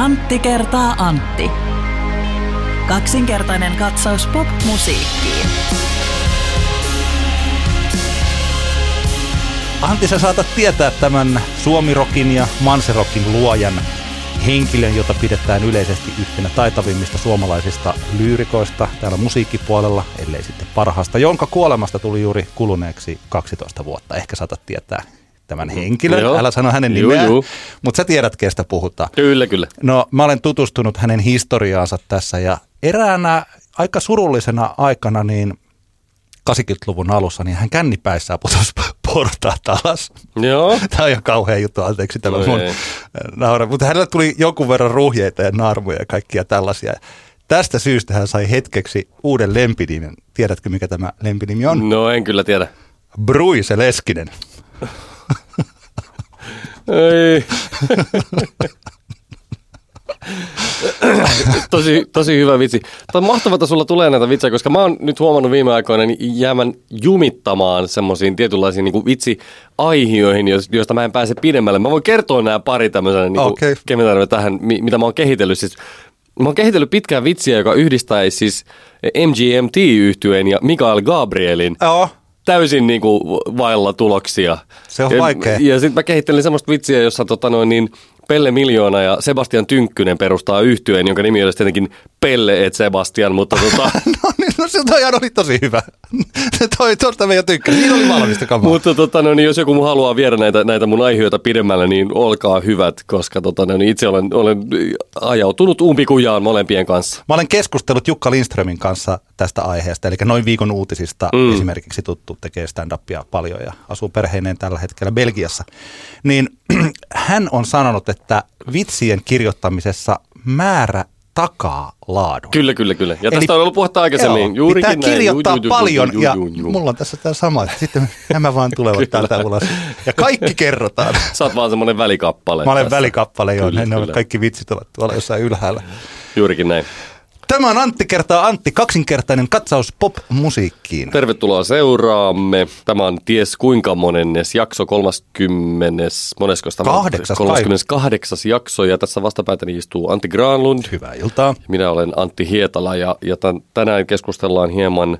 Antti kertaa Antti. Kaksinkertainen katsaus pop-musiikkiin. Antti, sä saatat tietää tämän Suomirokin ja Manserokin luojan henkilön, jota pidetään yleisesti yhtenä taitavimmista suomalaisista lyyrikoista täällä musiikkipuolella, ellei sitten parhaasta, jonka kuolemasta tuli juuri kuluneeksi 12 vuotta. Ehkä saatat tietää tämän henkilön, Joo. älä sano hänen Juu, nimeä, juu. mutta sä tiedät, kestä puhutaan. Kyllä, kyllä. No, mä olen tutustunut hänen historiaansa tässä ja eräänä aika surullisena aikana, niin 80-luvun alussa, niin hän kännipäissään putosi portaat alas. Joo. Tämä on ihan kauhea juttu, anteeksi tämä No mun ei. naura. Mutta hänellä tuli jonkun verran ruhjeita ja naarmuja ja kaikkia tällaisia. Tästä syystä hän sai hetkeksi uuden lempinimen. Tiedätkö, mikä tämä lempinimi on? No en kyllä tiedä. Bruise Leskinen. Ei. tosi, tosi hyvä vitsi. Tämä on mahtavaa, että sulla tulee näitä vitsejä, koska mä oon nyt huomannut viime aikoina niin jäämän jumittamaan semmoisiin tietynlaisiin niin vitsi-aihioihin, joista mä en pääse pidemmälle. Mä voin kertoa nämä pari tämmöisenä, niin okay. tähän, mi- mitä mä oon kehitellyt. Siis, mä oon kehitellyt pitkään vitsiä, joka yhdistäisi siis mgmt yhtyeen ja Mikael Gabrielin Joo. Täysin niin kuin vailla tuloksia. Se on ja, vaikea. Ja sitten mä kehittelin semmoista vitsiä, jossa tota noin, niin Pelle Miljoona ja Sebastian Tynkkynen perustaa yhtyeen, jonka nimi olisi tietenkin Pelle et Sebastian, mutta tota, No niin, no se toi oli tosi hyvä. Se toi, tuosta me jo tykkäsin. Siinä oli valmista kamaa. mutta tota, no, niin jos joku haluaa viedä näitä, näitä mun aiheita pidemmälle, niin olkaa hyvät, koska tota, no, niin itse olen, olen ajautunut umpikujaan molempien kanssa. Mä olen keskustellut Jukka Lindströmin kanssa tästä aiheesta, eli noin viikon uutisista mm. esimerkiksi tuttu, tekee stand-upia paljon ja asuu perheineen tällä hetkellä Belgiassa. Niin hän on sanonut, että vitsien kirjoittamisessa määrä takaa laadun. Kyllä, kyllä, kyllä. Ja Eli- tästä on ollut puhetta aikaisemmin. Joo, Juurikin pitää näin. kirjoittaa Ju- ju- ju- paljon ju- ja ju- ju- mulla on tässä tämä sama, että sitten nämä vaan tulevat täältä ulos. Ja kaikki kerrotaan. Sä oot vaan semmoinen välikappale. Mä olen tässä. välikappale jo, Kyllä, ne ovat kyllä. kaikki vitsit ovat tuolla jossain ylhäällä. Juurikin näin. Tämä on Antti kertaa Antti, kaksinkertainen katsaus pop-musiikkiin. Tervetuloa seuraamme. Tämä on ties kuinka monennes jakso, 30. Monesko tämä on? Kahdeksas kai. 38. jakso ja tässä vastapäätäni istuu Antti Granlund. Hyvää iltaa. Minä olen Antti Hietala ja, ja tän, tänään keskustellaan hieman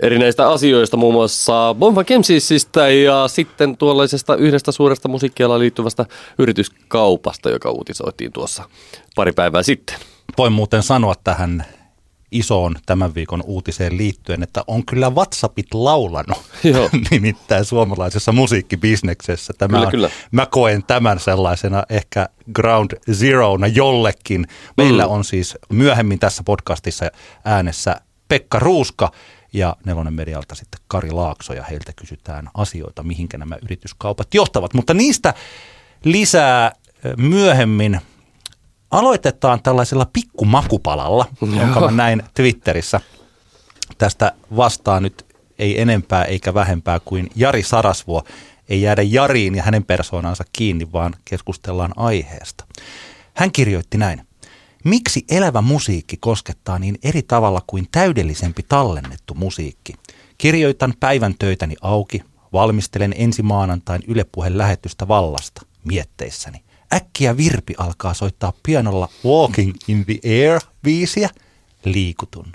erinäistä asioista, muun muassa Bonfa Kemsisistä ja sitten tuollaisesta yhdestä suuresta musiikkialaan liittyvästä yrityskaupasta, joka uutisoitiin tuossa pari päivää sitten. Voin muuten sanoa tähän isoon tämän viikon uutiseen liittyen, että on kyllä WhatsAppit laulanut, Joo. nimittäin suomalaisessa musiikkibisneksessä. Tämä Kyllä, on, kyllä. Mä koen tämän sellaisena ehkä ground zerona jollekin. Meillä Mm. on siis myöhemmin tässä podcastissa äänessä Pekka Ruuska ja Nelonen Medialta sitten Kari Laakso ja heiltä kysytään asioita, mihinkä nämä yrityskaupat johtavat. Mutta niistä lisää myöhemmin. Aloitetaan tällaisella pikkumakupalalla, jonka mä näin Twitterissä. Tästä vastaa nyt ei enempää eikä vähempää kuin Jari Sarasvuo. Ei jäädä Jariin ja hänen persoonansa kiinni, vaan keskustellaan aiheesta. Hän kirjoitti näin. Miksi elävä musiikki koskettaa niin eri tavalla kuin täydellisempi tallennettu musiikki? Kirjoitan päivän töitäni auki, valmistelen ensi maanantain Yle Puheen lähetystä vallasta mietteissäni. Äkkiä Virpi alkaa soittaa pianolla Walking in the Air biisiä, liikutun.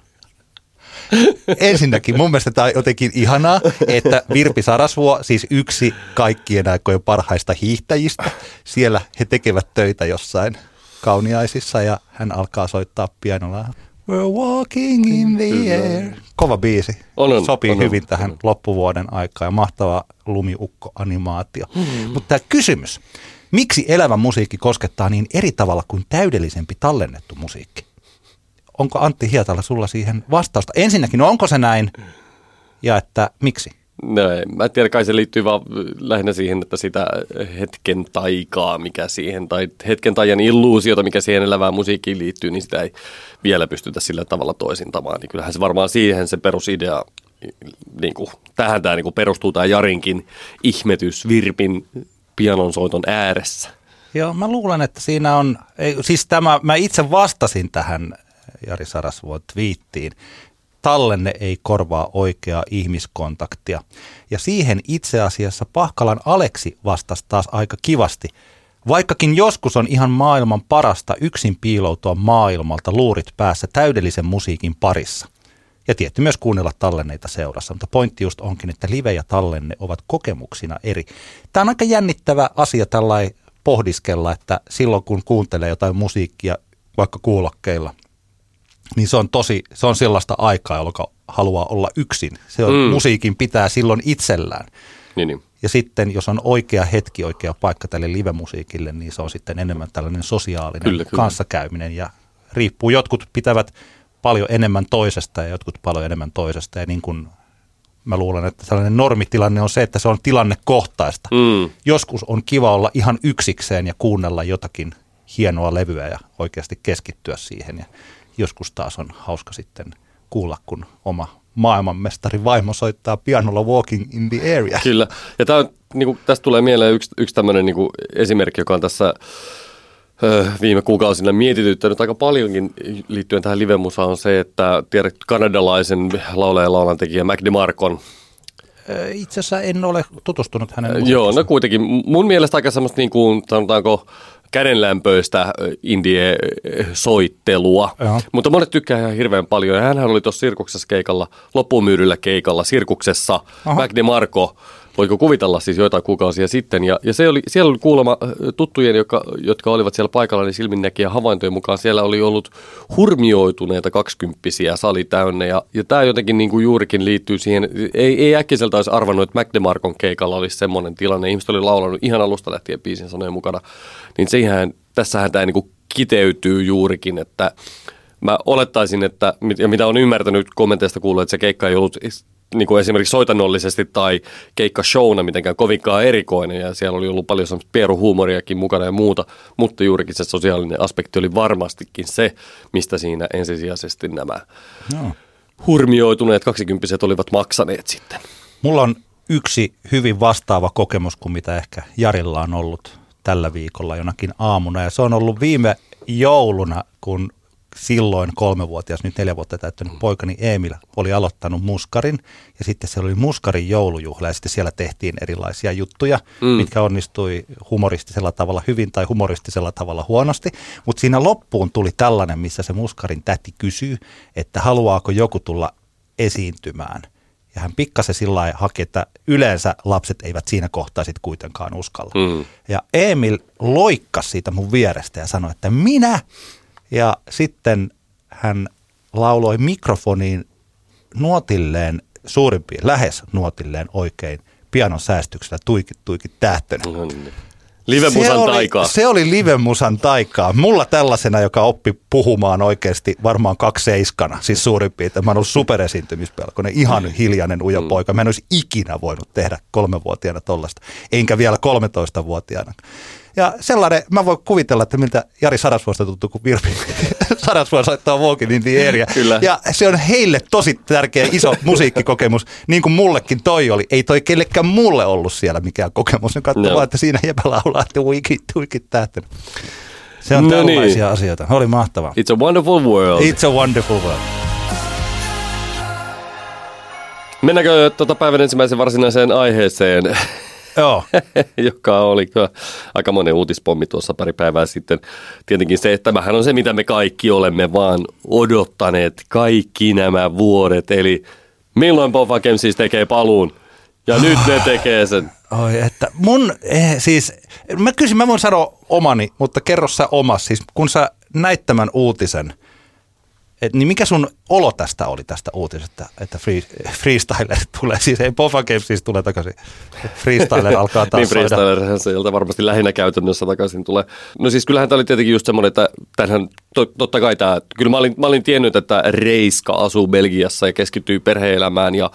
Ensinnäkin mun mielestä tämä on jotenkin ihanaa, että Virpi Sarasvuo, siis yksi kaikkien aikojen parhaista hiihtäjistä, siellä he tekevät töitä jossain kauniaisissa ja hän alkaa soittaa pianolla. We're walking in the air. Kova biisi. On, on, Sopii on, on, hyvin tähän on. loppuvuoden aikaan ja mahtava lumiukko-animaatio. Mm-hmm. Mutta tämä kysymys, miksi elävä musiikki koskettaa niin eri tavalla kuin täydellisempi tallennettu musiikki? Onko Antti Hietala sulla siihen vastausta? Ensinnäkin, no onko se näin ja että miksi? No, en mä tiedä, kai se liittyy vaan lähinnä siihen, että sitä hetken taikaa, mikä siihen, tai hetken taian illuusiota, mikä siihen elävään musiikkiin liittyy, niin sitä ei vielä pystytä sillä tavalla toisintamaan. Niin kyllähän se varmaan siihen se perusidea, niin kuin, tähän tämä niin kuin perustuu tämä Jarinkin ihmetys Virpin pianonsoiton ääressä. Joo, mä luulen, että siinä on, ei, siis tämä, mä itse vastasin tähän Jari Sarasvuon twiittiin. Tallenne ei korvaa oikeaa ihmiskontaktia. Ja siihen itse asiassa Pahkalan Aleksi vastasi taas aika kivasti. Vaikkakin joskus on ihan maailman parasta yksin piiloutua maailmalta luurit päässä täydellisen musiikin parissa. Ja tietty myös kuunnella tallenneita seurassa, mutta pointti just onkin, että live ja tallenne ovat kokemuksina eri. Tämä on aika jännittävä asia tällainen pohdiskella, että silloin kun kuuntelee jotain musiikkia vaikka kuulokkeilla, niin se on tosi, se on sellaista aikaa, jolloin haluaa olla yksin. Se on, mm. musiikin pitää silloin itsellään. Niin, niin. Ja sitten, jos on oikea hetki, oikea paikka tälle live-musiikille, niin se on sitten enemmän tällainen sosiaalinen Kyllä, kyllä. kanssakäyminen. Ja riippuu, jotkut pitävät paljon enemmän toisesta ja jotkut paljon enemmän toisesta. Ja niin kuin mä luulen, että sellainen normitilanne on se, että se on tilannekohtaista. Mm. Joskus on kiva olla ihan yksikseen ja kuunnella jotakin hienoa levyä ja oikeasti keskittyä siihen. Ja joskus taas on hauska sitten kuulla, kun oma maailmanmestari vaimo soittaa pianolla Walking in the Area. Kyllä. Ja tää on, niin kuin, tästä tulee mieleen yksi, yksi tämmöinen niin esimerkki, joka on tässä viime kuukausina mietityttänyt aika paljonkin liittyen tähän livemusaan on se, että tiedät kanadalaisen laulaja ja laulantekijä Mac DeMarcon Itse asiassa en ole tutustunut hänen Joo, musiikkiinsa. no kuitenkin mun mielestä aika semmoista niin kuin, sanotaanko, kädenlämpöistä indie-soittelua. Joo. Mutta monet tykkää ihan hirveän paljon. Hänhän oli tuossa sirkuksessa keikalla, loppumyydyllä keikalla, sirkuksessa, Aha. Mac DeMarco. Voiko kuvitella siis joitain kuukausia sitten. Ja, ja se oli, siellä oli kuulemma äh, tuttujen, jotka, jotka olivat siellä paikalla, niin silminnäkijä havaintojen mukaan siellä oli ollut hurmioituneita kaksikymppisiä sali täynnä. Ja, ja tämä jotenkin niin kuin juurikin liittyy siihen, ei, ei äkkiseltä olisi arvannut, että Mac DeMarcon keikalla olisi semmoinen tilanne. Ihmiset oli laulanut ihan alusta lähtien biisin sanojen mukana. Niin siihen, tässähän tämä niin kuin kiteytyy juurikin, että mä olettaisin, että, ja mitä on ymmärtänyt kommenteista kuullut, että se keikka ei ollut niin kuin esimerkiksi soitannollisesti tai keikka showna mitenkään kovinkaan erikoinen ja siellä oli ollut paljon semmoista pieruhuumoriakin mukana ja muuta, mutta juurikin se sosiaalinen aspekti oli varmastikin se, mistä siinä ensisijaisesti nämä Joo. hurmioituneet kaksikymppiset olivat maksaneet sitten. Mulla on yksi hyvin vastaava kokemus kuin mitä ehkä Jarilla on ollut tällä viikolla jonakin aamuna. Ja se on ollut viime jouluna, kun silloin kolmevuotias, nyt neljä vuotta täyttänyt poikani Emil oli aloittanut muskarin. Ja sitten se oli muskarin joulujuhla ja sitten siellä tehtiin erilaisia juttuja, mm. mitkä onnistui humoristisella tavalla hyvin tai humoristisella tavalla huonosti. Mutta siinä loppuun tuli tällainen, missä se muskarin täti kysyy, että haluaako joku tulla esiintymään. Ja hän pikkasen sillä lailla haki, että yleensä lapset eivät siinä kohtaa sit kuitenkaan uskalla. Mm. Ja Emil loikkasi siitä mun vierestä ja sanoi, että minä. Ja sitten hän lauloi mikrofoniin nuotilleen suurimpiin, lähes nuotilleen oikein pianon säästyksellä tuikit tuikit tähtönä. No niin. Live-musan se oli, taikaa. Se oli livemusan taikaa. Mulla tällaisena, joka oppi puhumaan oikeasti varmaan kaksi seiskana, siis suurin piirtein. Mä oon ollut superesiintymispelkoinen, ihan hiljainen ujo poika. Mä en olisi ikinä voinut tehdä kolmevuotiaana tollasta, enkä vielä 13-vuotiaana. Ja sellainen, mä voin kuvitella, että miltä Jari Sarasvuosta tuntuu, kun Virpi Sarasvuo soittaa Walking in the Area. Kyllä. Ja se on heille tosi tärkeä iso musiikkikokemus, niin kuin mullekin toi oli. Ei toi kellekään mulle ollut siellä mikään kokemus. Katsoi Joo. vaan, että siinä jäpä laulaa, että tuikit, tuikit tähtönä. Se on No tällaisia niin. asioita. Oli mahtavaa. It's a wonderful world. It's a wonderful world. Mennäänkö tuota päivän ensimmäiseen varsinaiseen aiheeseen, Joo. joka oli kyllä aika monen uutispommi tuossa pari päivää sitten. Tietenkin se, että tämähän on se, mitä me kaikki olemme vaan odottaneet kaikki nämä vuodet. Eli milloin Games siis tekee paluun? Ja nyt ne tekee sen. Oi, että mun, eh, siis, mä kysyn, mä voin sanoa omani, mutta kerro sä omas. Siis kun sä näit tämän uutisen, et, niin mikä sun olo tästä oli tästä uutisesta, että free, freestyler tulee, siis ei Poffa Games siis tulee takaisin. Freestyler alkaa taas niin freestyler sieltä varmasti lähinnä käytännössä takaisin tulee. No siis kyllähän tämä oli tietenkin just semmoinen, että tämähän, to, totta kai tämä, kyllä mä olin, mä olin tiennyt, että Reiska asuu Belgiassa ja keskittyy perheelämään ja,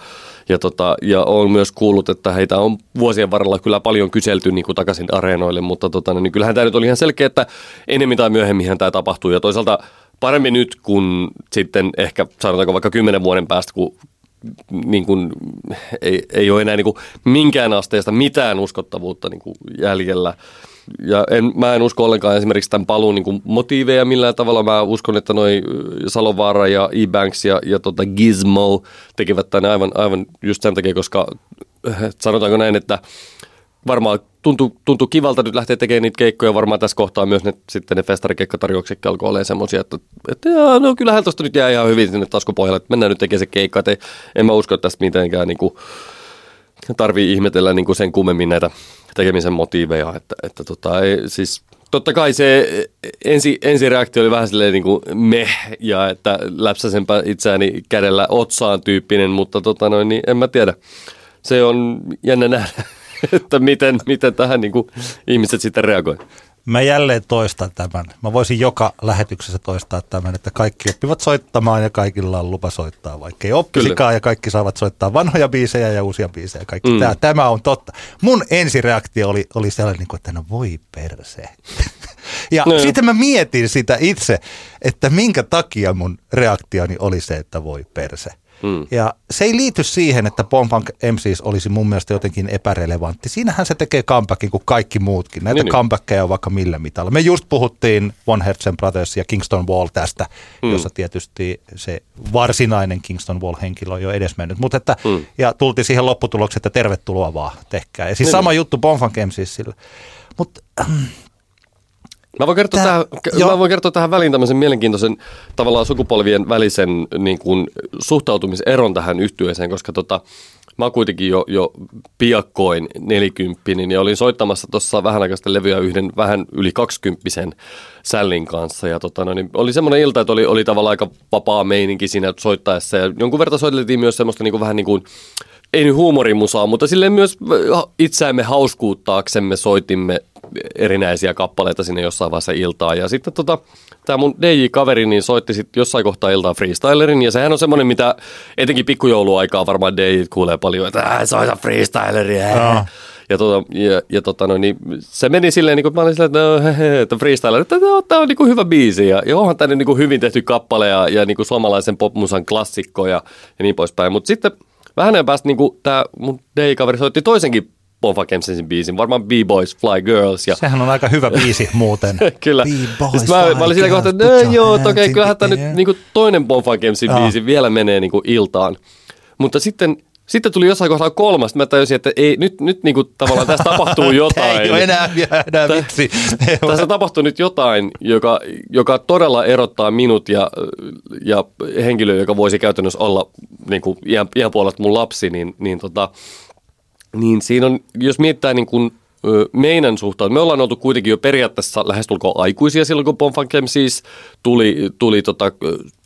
ja, tota, ja olen myös kuullut, että heitä on vuosien varrella kyllä paljon kyselty niin kuin takaisin areenoille, mutta tota, niin kyllähän tämä nyt oli ihan selkeä, että enemmän tai myöhemmin tämä tapahtuu ja toisaalta paremmin nyt kuin sitten ehkä sanotaanko vaikka kymmenen vuoden päästä, kun niin kuin, ei, ei ole enää niin kuin minkään asteesta mitään uskottavuutta niin kuin jäljellä. Ja en, mä en usko ollenkaan esimerkiksi tämän paluun niin kuin motiiveja millään tavalla. Mä uskon, että noi Salovaara ja E-Banks ja, ja tota Gizmo tekevät tämän aivan, aivan just sen takia, koska sanotaanko näin, että varmaan tuntuu, tuntuu kivalta nyt lähteä tekemään niitä keikkoja. Varmaan tässä kohtaa myös ne, sitten ne festarikeikkatarjoukset alkoi olemaan semmoisia, että, että jaa, no kyllähän tuosta nyt jää ihan hyvin sinne taskupohjalle, että mennään nyt tekemään se keikka. Että en mä usko, että tästä mitenkään niin kuin, tarvii ihmetellä niin kuin sen kummemmin näitä tekemisen motiiveja. Että, että tota, ei, siis totta kai se ensi, ensireaktio oli vähän silleen niin kuin meh ja että läpsäsenpä itseäni kädellä otsaan tyyppinen, mutta tota noin, niin en mä tiedä. Se on jännä nähdä, että miten, miten tähän niin kuin ihmiset sitten reagoivat. Mä jälleen toistan tämän. Mä voisin joka lähetyksessä toistaa tämän, että kaikki oppivat soittamaan ja kaikilla on lupa soittaa, vaikka ei oppisikaan Kyllä. ja kaikki saavat soittaa vanhoja biisejä ja uusia biisejä. Kaikki. Mm. Tämä, tämä on totta. Mun ensireaktio oli, oli sellainen, niin että no voi perse. ja no. sitten mä mietin sitä itse, että minkä takia mun reaktioni oli se, että voi perse. Mm. Ja se ei liity siihen, että Pompank MCs olisi mun mielestä jotenkin epärelevantti. Siinähän se tekee comebackin kuin kaikki muutkin. Näitä niin, comebackkejä on vaikka millä mitalla. Me just puhuttiin One Hertzen Brothers ja Kingston Wall tästä, mm. jossa tietysti se varsinainen Kingston Wall-henkilö on jo edesmennyt. Mut että, mm. Ja tultiin siihen lopputulokseen, että tervetuloa vaan, tehkää. Ja siis niin, sama niin. juttu Pompank MCsillä. Mutta Mä voin, kertoa Tää, tähän, mä voin kertoa tähän väliin tämmöisen mielenkiintoisen tavallaan sukupolvien välisen niin kuin, suhtautumiseron tähän yhtyeeseen, koska tota, mä oon kuitenkin jo, jo piakkoin nelikymppinen ja olin soittamassa tuossa vähän aikaista levyä yhden vähän yli kaksikymppisen sällin kanssa. Ja tota, no, niin oli semmoinen ilta, että oli, oli tavallaan aika vapaa meininki siinä soittaessa ja jonkun verran soiteltiin myös semmoista niin kuin, vähän niin kuin ei nyt huumorimusaa, mutta silleen myös itseämme hauskuuttaaksemme soitimme erinäisiä kappaleita sinne jossain vaiheessa iltaa. Ja sitten tota, tämä mun DJ-kaveri niin soitti sitten jossain kohtaa iltaa freestylerin, ja sehän on semmoinen, mitä etenkin pikkujouluaikaa varmaan DJ kuulee paljon, että äh, soita freestyleria. Ja, ja, tota, ja, ja tota, no, niin se meni silleen, niin kuin mä olin silleen, että, no, he, he, että freestyler, että tämä on niin kuin hyvä biisi ja, ja onhan tämä niin kuin hyvin tehty kappale ja, ja niin kuin suomalaisen popmusan klassikko ja, ja niin poispäin. Mutta sitten vähän ajan päästä niin tämä mun DJ-kaveri soitti toisenkin Bonfa Kempsensin biisin, varmaan B-Boys Fly Girls. Ja... Sehän on aika hyvä biisi muuten. kyllä. B-Boys mä, mä olin siinä kohtaa, että joo, okei, okay, kyllähän tämä nyt niin toinen Bonfa Kempsin biisi vielä menee niin kuin iltaan. Mutta sitten sitten tuli jossain kohtaa kolmas, mä tajusin, että ei, nyt, nyt niin kuin tavallaan tässä tapahtuu jotain. ei ole enää, enää vitsi. tässä tapahtuu nyt jotain, joka, joka todella erottaa minut ja, ja henkilö, joka voisi käytännössä olla niin kuin iän, iän puolesta mun lapsi, niin, niin tota, niin siinä on, jos miettää niin kuin meidän suhtaan, me ollaan oltu kuitenkin jo periaatteessa lähestulkoon aikuisia silloin, kun Bonfankem siis tuli, tuli tota,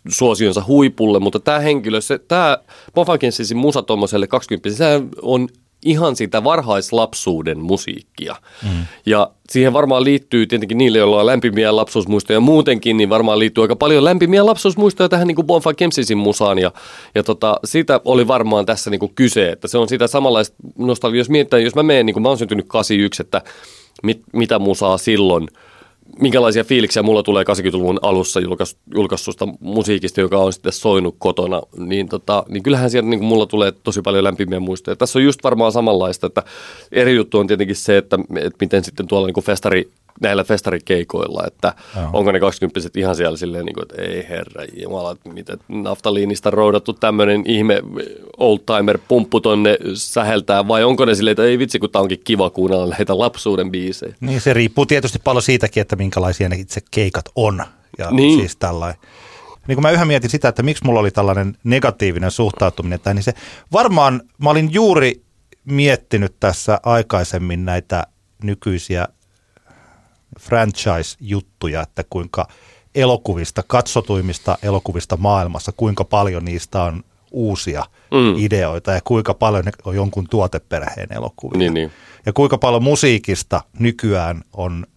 suosionsa huipulle, mutta tämä henkilö, se, tämä Bonfankem siis musa tuommoiselle 20 sehän on ihan sitä varhaislapsuuden musiikkia. Mm. Ja siihen varmaan liittyy tietenkin niille, joilla on lämpimiä lapsuusmuistoja muutenkin, niin varmaan liittyy aika paljon lämpimiä lapsuusmuistoja tähän niin kuin Bonfa Kemsisin musaan. Ja, ja tota, siitä oli varmaan tässä niin kuin kyse, että se on sitä samanlaista nostalgia. Jos mietitään, jos mä menen, niin kuin mä oon syntynyt 81, että mit, mitä musaa silloin – minkälaisia fiiliksiä mulla tulee 80-luvun alussa julkais, julkaisusta musiikista, joka on sitten soinut kotona, niin, tota, niin kyllähän sieltä niin mulla tulee tosi paljon lämpimiä muistoja. Tässä on just varmaan samanlaista, että eri juttu on tietenkin se, että, että miten sitten tuolla niin festari näillä festarikeikoilla, että Joo. onko ne 20 ihan siellä silleen, niin kuin, että ei herra jumala, miten naftaliinista roudattu tämmöinen ihme oldtimer pumppu tonne säheltää, vai onko ne silleen, että ei vitsi, kun tämä onkin kiva kuunnella näitä lapsuuden biisejä. Niin se riippuu tietysti paljon siitäkin, että minkälaisia ne itse keikat on. Ja niin. siis tällainen niin kun mä yhä mietin sitä, että miksi mulla oli tällainen negatiivinen suhtautuminen tähän, niin se varmaan, mä olin juuri miettinyt tässä aikaisemmin näitä nykyisiä franchise-juttuja, että kuinka elokuvista, katsotuimmista elokuvista maailmassa, kuinka paljon niistä on uusia mm. ideoita ja kuinka paljon ne on jonkun tuoteperheen elokuvia. Niin, niin. Ja kuinka paljon musiikista nykyään on,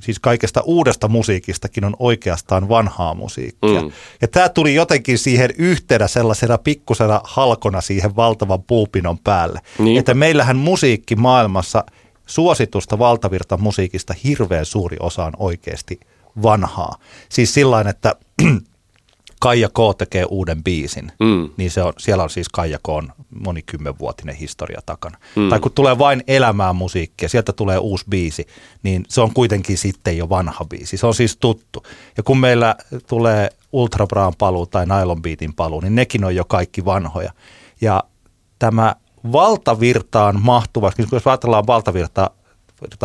siis kaikesta uudesta musiikistakin on oikeastaan vanhaa musiikkia. Mm. Ja tämä tuli jotenkin siihen yhtenä sellaisena pikkusena halkona siihen valtavan puupinon päälle. Niin. Että meillähän musiikki maailmassa – suositusta valtavirta musiikista hirveän suuri osa on oikeasti vanhaa. Siis sillain, että Kaija K tekee uuden biisin, mm. niin se on, siellä on siis Kaija K on monikymmenvuotinen historia takana. Mm. Tai kun tulee vain elämää musiikkia, sieltä tulee uusi biisi, niin se on kuitenkin sitten jo vanha biisi. Se on siis tuttu. Ja kun meillä tulee Ultra Braan paluu tai Nylon Beatin paluu, niin nekin on jo kaikki vanhoja. Ja tämä valtavirtaan mahtuvaksi, jos ajatellaan valtavirtaa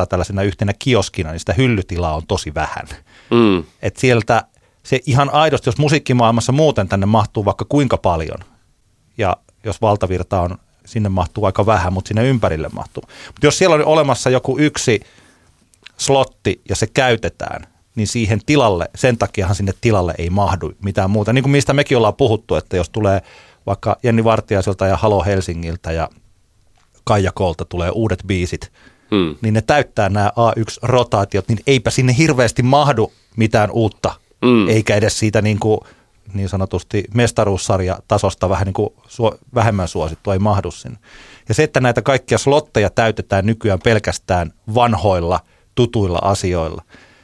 tällaisena yhtenä kioskina, niin sitä hyllytilaa on tosi vähän. Mm. Et sieltä se ihan aidosti, jos musiikkimaailmassa muuten tänne mahtuu vaikka kuinka paljon, ja jos valtavirta on, sinne mahtuu aika vähän, mutta sinne ympärille mahtuu. Mutta jos siellä on olemassa joku yksi slotti ja se käytetään, niin siihen tilalle, sen takiahan sinne tilalle ei mahdu mitään muuta. Niin kuin mistä mekin ollaan puhuttu, että jos tulee vaikka Jenni Vartiaiselta ja Halo Helsingiltä ja Kaija Kolta tulee uudet biisit, hmm. niin ne täyttää nämä A1-rotaatiot, niin eipä sinne hirveästi mahdu mitään uutta, hmm. eikä edes siitä niin, kuin, niin sanotusti mestaruussarja tasosta vähän niin kuin su- vähemmän suosittu, ei mahdu sinne. Ja se, että näitä kaikkia slotteja täytetään nykyään pelkästään vanhoilla, tutuilla asioilla,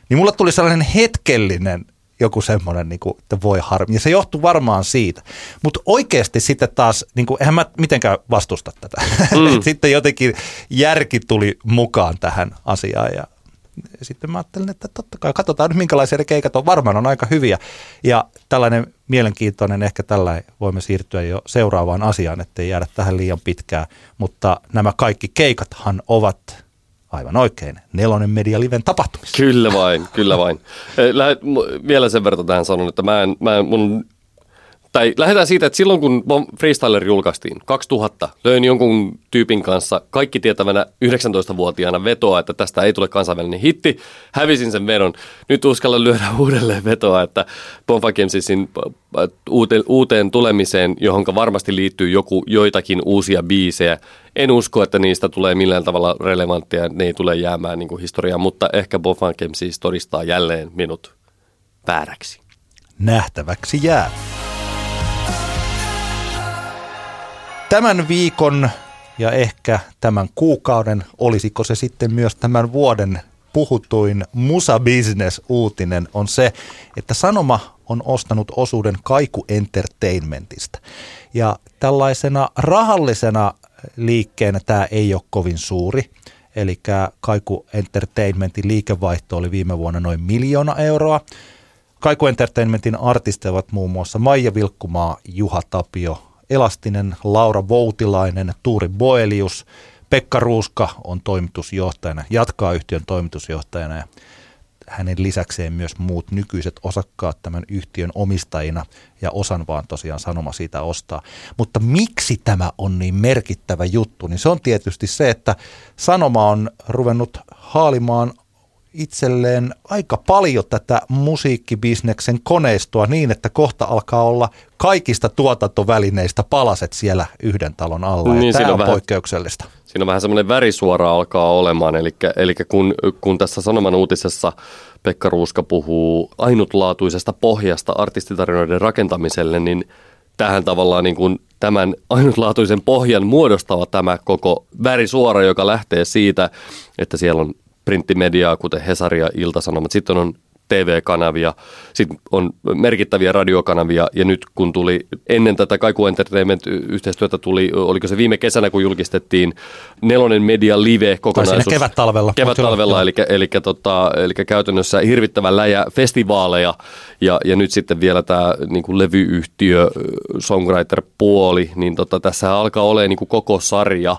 niin mulla tuli sellainen hetkellinen joku semmoinen, niin kuin, että voi harmi. Ja se johtuu varmaan siitä. Mutta oikeasti sitten taas, niin kuin, eihän mä mitenkään vastusta tätä. Mm. sitten jotenkin järki tuli mukaan tähän asiaan ja sitten mä ajattelin, että totta kai katsotaan nyt minkälaisia ne keikat on. Varmaan on aika hyviä. Ja tällainen mielenkiintoinen, ehkä tällä voimme siirtyä jo seuraavaan asiaan, ettei jäädä tähän liian pitkään. Mutta nämä kaikki keikathan ovat aivan oikein, Nelonen Media Liven tapahtumissa. Kyllä vain, kyllä vain. Lähet, vielä sen verran tähän sanon, että mä en, mä en, mun tai lähdetään siitä, että silloin kun Freestyler julkaistiin 2000, löin jonkun tyypin kanssa kaikki tietävänä 19-vuotiaana vetoa, että tästä ei tule kansainvälinen hitti. Hävisin sen vedon. Nyt uskallan lyödä uudelleen vetoa, että Bonfa Gamesisin uuteen, uuteen tulemiseen, johon varmasti liittyy joku, joitakin uusia biisejä. En usko, että niistä tulee millään tavalla relevanttia, ne ei tule jäämään niin historiaan, mutta ehkä Bonfa Gamesis todistaa jälleen minut vääräksi. Nähtäväksi jää. Tämän viikon ja ehkä tämän kuukauden, olisiko se sitten myös tämän vuoden puhutuin Musa Business uutinen on se, että Sanoma on ostanut osuuden Kaiku Entertainmentista. Ja tällaisena rahallisena liikkeenä tämä ei ole kovin suuri. Eli Kaiku Entertainmentin liikevaihto oli viime vuonna noin miljoona euroa. Kaiku Entertainmentin artisteja ovat muun muassa Maija Vilkkumaa, Juha Tapio, Elastinen, Laura Voutilainen, Tuuri Boelius, Pekka Ruuska on toimitusjohtajana, jatkaa yhtiön toimitusjohtajana ja hänen lisäkseen myös muut nykyiset osakkaat tämän yhtiön omistajina ja osan vaan tosiaan sanoma siitä ostaa. Mutta miksi tämä on niin merkittävä juttu, niin se on tietysti se, että sanoma on ruvennut haalimaan itselleen aika paljon tätä musiikkibisneksen koneistoa niin, että kohta alkaa olla kaikista tuotantovälineistä palaset siellä yhden talon alla. Niin, tämä on vähän, poikkeuksellista. Siinä on vähän semmoinen värisuora alkaa olemaan, eli, eli kun, kun tässä Sanoman uutisessa Pekka Ruuska puhuu ainutlaatuisesta pohjasta artistitarinoiden rakentamiselle, niin tähän tavallaan niin kuin tämän ainutlaatuisen pohjan muodostava tämä koko värisuora, joka lähtee siitä, että siellä on printtimediaa, kuten Hesari ja Ilta-Sanomat. Sitten on TV-kanavia, sitten on merkittäviä radiokanavia ja nyt kun tuli ennen tätä Kaiku Entertainment-yhteistyötä tuli, oliko se viime kesänä kun julkistettiin Nelonen Media Live kokonaisuus. Tai kevät-talvella. Kevät-talvella, eli, eli, tota, eli käytännössä hirvittävän läjä festivaaleja ja, ja nyt sitten vielä tämä niin kuin levyyhtiö, songwriter-puoli, niin tota, tässä alkaa olemaan niin kuin koko sarja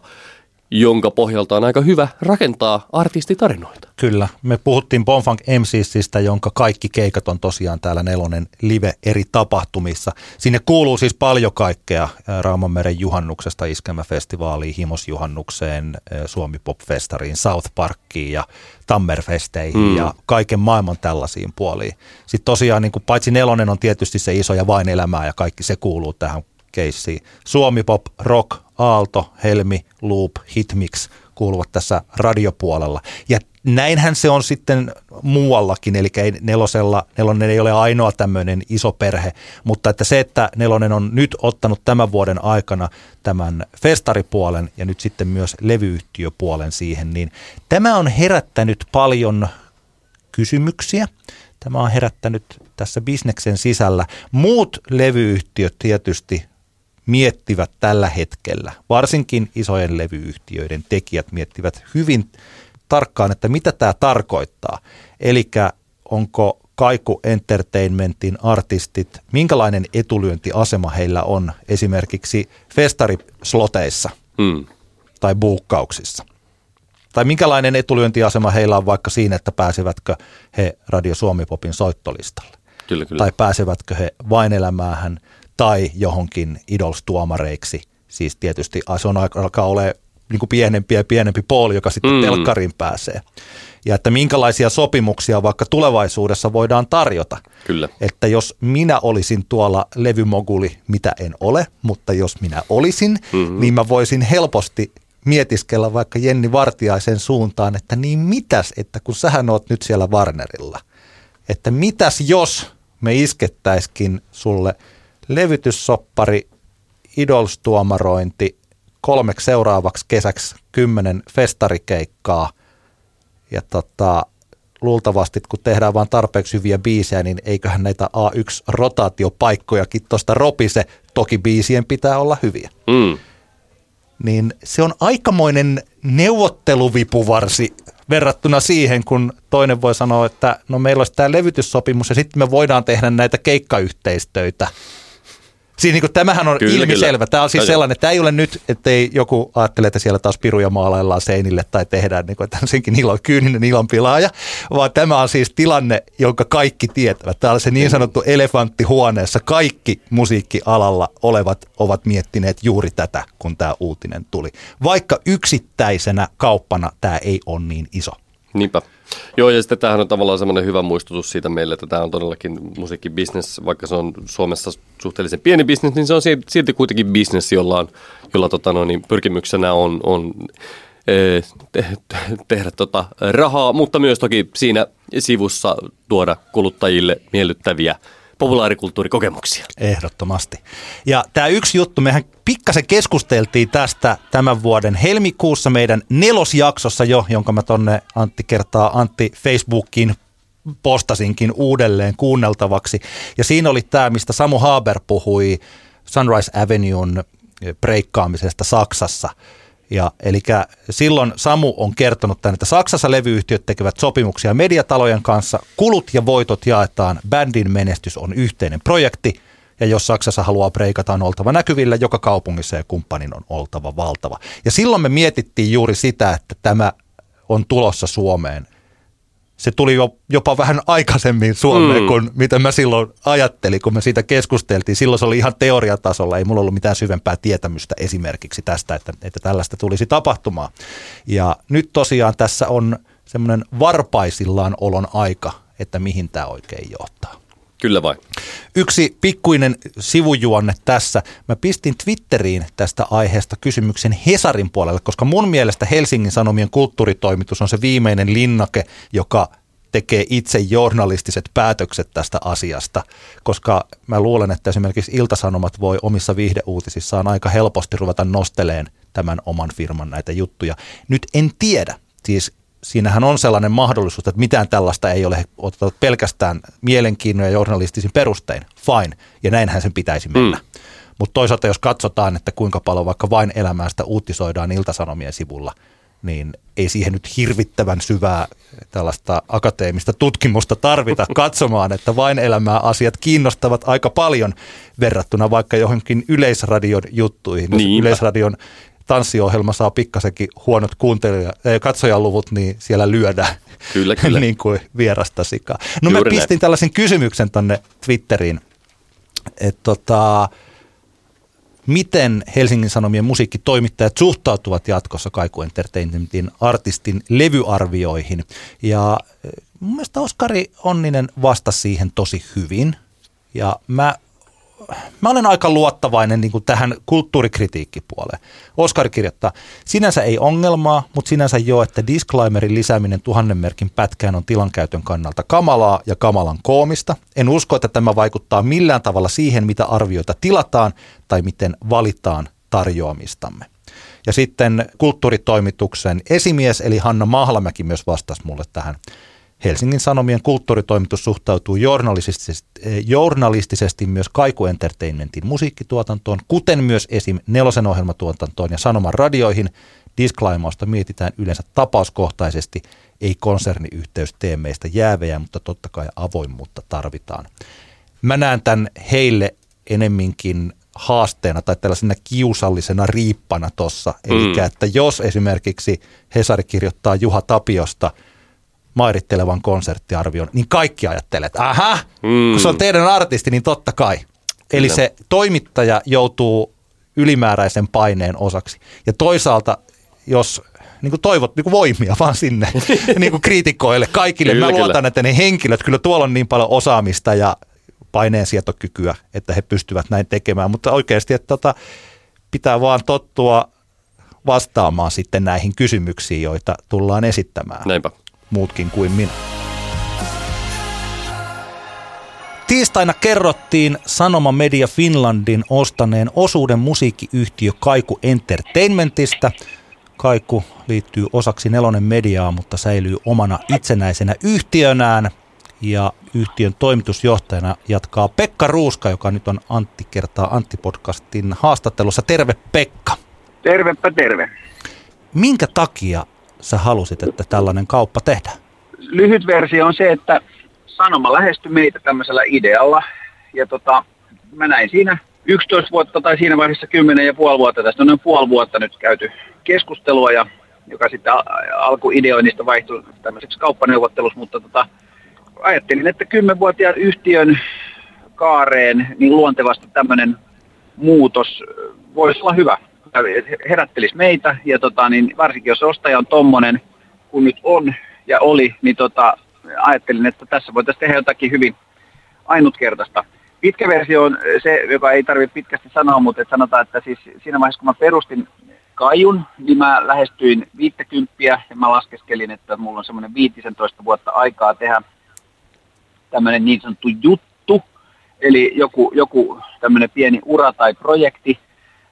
jonka pohjalta on aika hyvä rakentaa artistitarinoita. Kyllä. Me puhuttiin Bonfunk MCsistä, jonka kaikki keikat on tosiaan täällä Nelonen live eri tapahtumissa. Sinne kuuluu siis paljon kaikkea Raumanmeren juhannuksesta Iskelmäfestivaaliin, Himosjuhannukseen, Suomi Pop Festariin, South Parkiin ja Tammerfesteihin mm. ja kaiken maailman tällaisiin puoliin. Sitten tosiaan niin kuin paitsi Nelonen on tietysti se iso ja vain elämää ja kaikki se kuuluu tähän keissiin. Suomi Pop, Rock, Aalto, Helmi, Loop, Hitmix kuuluvat tässä radiopuolella. Ja näinhän se on sitten muuallakin, eli nelosella, nelonen ei ole ainoa tämmöinen iso perhe, mutta että se, että nelonen on nyt ottanut tämän vuoden aikana tämän festaripuolen ja nyt sitten myös levyyhtiöpuolen siihen, niin tämä on herättänyt paljon kysymyksiä. Tämä on herättänyt tässä bisneksen sisällä. Muut levyyhtiöt tietysti miettivät tällä hetkellä, varsinkin isojen levyyhtiöiden tekijät miettivät hyvin tarkkaan, että mitä tämä tarkoittaa. Eli onko Kaiku Entertainmentin artistit, minkälainen etulyöntiasema heillä on esimerkiksi festarisloteissa, Hmm. tai buukkauksissa. Tai minkälainen etulyöntiasema heillä on vaikka siinä, että pääsevätkö he Radio Suomi Popin soittolistalle. Kyllä, kyllä. Tai pääsevätkö he vain elämäähän tai johonkin idolstuomareiksi. Siis tietysti se on alkaa olla niin kuin pienempi ja pienempi pooli, joka sitten mm. telkkariin pääsee. Ja että minkälaisia sopimuksia vaikka tulevaisuudessa voidaan tarjota. Kyllä. Että jos minä olisin tuolla levymoguli, mitä en ole, mutta jos minä olisin, mm-hmm. niin mä voisin helposti mietiskellä vaikka Jenni Vartiaisen suuntaan, että niin mitäs, että kun sähän oot nyt siellä Warnerilla, että mitäs jos me iskettäiskin sulle levytyssoppari, idolstuomarointi, kolmeksi seuraavaksi kesäksi kymmenen festarikeikkaa ja tota, luultavasti kun tehdään vain tarpeeksi hyviä biisejä, niin eiköhän näitä A1-rotaatiopaikkojakin tuosta ropise. Toki biisien pitää olla hyviä. Mm. Niin se on aikamoinen neuvotteluvipuvarsi verrattuna siihen, kun toinen voi sanoa, että no meillä olisi tämä levytyssopimus ja sitten me voidaan tehdä näitä keikkayhteistöitä – Siis niin kuin, tämähän on kyllä, ilmiselvä. Kyllä. Tämä on siis kyllä. sellainen, että tämä ei ole nyt, ettei joku ajattele, että siellä taas piruja maalaillaan seinille tai tehdään niin kuin, senkin ilo, kyyninen ilonpilaaja, vaan tämä on siis tilanne, jonka kaikki tietävät. Tämä on se niin sanottu elefantti huoneessa. Kaikki musiikkialalla olevat ovat miettineet juuri tätä, kun tämä uutinen tuli. Vaikka yksittäisenä kauppana tämä ei ole niin iso. Niinpä. Joo, ja sitten tämähän on tavallaan semmoinen hyvä muistutus siitä meille, että tämä on todellakin musiikkibisnes, vaikka se on Suomessa suhteellisen pieni bisnes, niin se on silti kuitenkin bisnes, jolla, on, jolla tota, no, niin pyrkimyksenä on, on eh, te, tehdä tota rahaa, mutta myös toki siinä sivussa tuoda kuluttajille miellyttäviä populaarikulttuurikokemuksia. Ehdottomasti. Ja tämä yksi juttu, mehän pikkasen keskusteltiin tästä tämän vuoden helmikuussa meidän nelosjaksossa jo, jonka mä tonne Antti kertaa Antti Facebookiin postasinkin uudelleen kuunneltavaksi. Ja siinä oli tämä, mistä Samu Haber puhui Sunrise Aveneun breikkaamisesta Saksassa – ja, eli silloin Samu on kertonut tämän, että Saksassa levyyhtiöt tekevät sopimuksia mediatalojen kanssa, kulut ja voitot jaetaan, bändin menestys on yhteinen projekti, ja jos Saksassa haluaa breikata, on oltava näkyvillä, joka kaupungissa ja kumppanin on oltava valtava. Ja silloin me mietittiin juuri sitä, että tämä on tulossa Suomeen – se tuli jo, jopa vähän aikaisemmin Suomeen mm. kuin mitä mä silloin ajattelin, kun me siitä keskusteltiin. Silloin se oli ihan teoriatasolla, ei mulla ollut mitään syvempää tietämystä esimerkiksi tästä, että, että tällaista tulisi tapahtumaan. Ja nyt tosiaan tässä on semmoinen varpaisillaan olon aika, että mihin tämä oikein johtaa. Kyllä vai. Yksi pikkuinen sivujuonne tässä. Mä pistin Twitteriin tästä aiheesta kysymyksen Hesarin puolelle, koska mun mielestä Helsingin Sanomien kulttuuritoimitus on se viimeinen linnake, joka tekee itse journalistiset päätökset tästä asiasta, koska mä luulen, että esimerkiksi Iltasanomat voi omissa viihdeuutisissaan aika helposti ruveta nosteleen tämän oman firman näitä juttuja. Nyt en tiedä, siis siinähän on sellainen mahdollisuus, että mitään tällaista ei ole otettu pelkästään mielenkiinnon ja journalistisin perustein. Fine. Ja näinhän sen pitäisi mennä. Mm. Mutta toisaalta jos katsotaan, että kuinka paljon vaikka vain elämästä uutisoidaan Iltasanomien sivulla, niin ei siihen nyt hirvittävän syvää tällaista akateemista tutkimusta tarvita katsomaan, että vain elämää asiat kiinnostavat aika paljon verrattuna vaikka johonkin yleisradion juttuihin. Niinpä. Yleisradion tanssiohjelma saa pikkasenkin huonot kuuntelija- äh, katsojaluvut, niin siellä lyödään kyllä, kyllä. niin kuin vierasta sikaa. No Juuri mä pistin näin. tällaisen kysymyksen tonne Twitteriin, että tota, miten Helsingin Sanomien musiikkitoimittajat suhtautuvat jatkossa Kaiku Entertainmentin artistin levyarvioihin. Ja äh, mun mielestä Oskari Onninen vastasi siihen tosi hyvin. Ja mä mä olen aika luottavainen niin tähän kulttuurikritiikkipuoleen. Oskar kirjoittaa, sinänsä ei ongelmaa, mutta sinänsä jo, että disclaimerin lisääminen tuhannen merkin pätkään on tilankäytön kannalta kamalaa ja kamalan koomista. En usko, että tämä vaikuttaa millään tavalla siihen, mitä arvioita tilataan tai miten valitaan tarjoamistamme. Ja sitten kulttuuritoimituksen esimies, eli Hanna Mahlamäki myös vastasi mulle tähän Helsingin Sanomien kulttuuritoimitus suhtautuu journalistisesti, eh, journalistisesti myös Kaiku Entertainmentin musiikkituotantoon, kuten myös esim. Nelosen ohjelmatuotantoon ja Sanoman radioihin. Disclaimausta mietitään yleensä tapauskohtaisesti, ei konserniyhteys tee meistä jäävejä, mutta totta kai avoimuutta tarvitaan. Mä näen tämän heille enemminkin haasteena tai tällaisena kiusallisena riippana tuossa. Eli Mm. että jos esimerkiksi Hesari kirjoittaa Juha Tapiosta mairittelevan konserttiarvion, niin kaikki ajattelee, että aha, Mm. kun se on teidän artisti, niin totta kai. Eli Kyllä. se toimittaja joutuu ylimääräisen paineen osaksi. Ja toisaalta, jos niin kuin toivot niin kuin voimia vaan sinne niin kuin kriitikoille, kaikille. Kyllä, Mä kyllä. luotan, että ne henkilöt, kyllä tuolla on niin paljon osaamista ja paineensietokykyä, että he pystyvät näin tekemään. Mutta oikeasti, että tota, pitää vaan tottua vastaamaan sitten näihin kysymyksiin, joita tullaan esittämään Näinpä. Muutkin kuin minä. Tiistaina kerrottiin Sanoma Media Finlandin ostaneen osuuden musiikkiyhtiö Kaiku Entertainmentista. Kaiku liittyy osaksi Nelonen Mediaa, mutta säilyy omana itsenäisenä yhtiönään. Ja yhtiön toimitusjohtajana jatkaa Pekka Ruuska, joka nyt on Antti kertaa Antti-podcastin haastattelussa. Terve Pekka. Tervepä terve. Minkä takia sä halusit, että tällainen kauppa tehdään? Lyhyt versio on se, että Sanoma lähestyi meitä tämmöisellä idealla. Ja tota, mä näin siinä 11 vuotta tai siinä vaiheessa 10 ja puoli vuotta, tästä on noin puoli vuotta nyt käyty keskustelua, ja, joka sitten al- alkuideoinnista vaihtui tämmöiseksi kauppaneuvottelussa, mutta tota, ajattelin, että 10-vuotiaan yhtiön kaareen niin luontevasti tämmöinen muutos ö, voisi olla hyvä. Herättelisi meitä ja tota, niin varsinkin jos ostaja on tommonen, kun nyt on ja oli, niin tota, ajattelin, että tässä voitaisiin tehdä jotakin hyvin ainutkertaista. Pitkä versio on se, joka ei tarvitse pitkästi sanoa, mutta että sanotaan, että siis siinä vaiheessa kun mä perustin Kajun, niin mä lähestyin 50 ja mä laskeskelin, että mulla on semmoinen 15 vuotta aikaa tehdä tämmöinen niin sanottu juttu, eli joku, joku tämmöinen pieni ura tai projekti,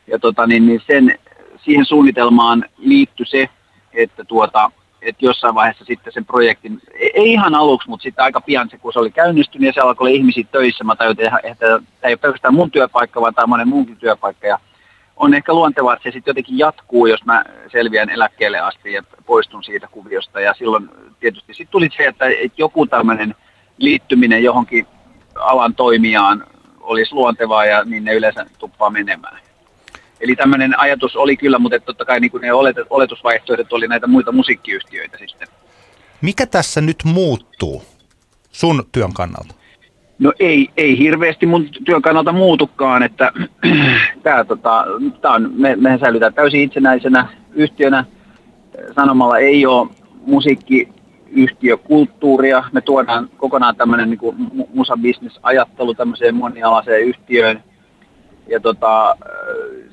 ja tota, niin, niin sen, siihen suunnitelmaan liittyi se, että, tuota, että jossain vaiheessa sitten sen projektin, ei, ihan aluksi, mutta sitten aika pian se, kun se oli käynnistynyt ja siellä alkoi olla ihmisiä töissä, mä tajutin, että tämä ei ole pelkästään mun työpaikka, vaan tämä on monen muunkin työpaikka, ja on ehkä luontevaa, että se sitten jotenkin jatkuu, jos mä selviän eläkkeelle asti ja poistun siitä kuviosta. Ja silloin tietysti sitten tuli se, että joku tämmöinen liittyminen johonkin alan toimijaan olisi luontevaa ja niin ne yleensä tuppaa menemään. Eli tämmöinen ajatus oli kyllä, mutta totta kai niin kuin ne olet- oletusvaihtoehdot oli näitä muita musiikkiyhtiöitä sitten. Mikä tässä nyt muuttuu sun työn kannalta? No ei, ei hirveästi mun työn kannalta muutukaan, että tää, tota, tää on, me, mehän säilytään täysin itsenäisenä yhtiönä. Sanomalla ei ole musiikkiyhtiökulttuuria. Me tuodaan kokonaan tämmöinen niin musabisnes-ajattelu tämmöiseen monialaiseen yhtiöön. Ja tota,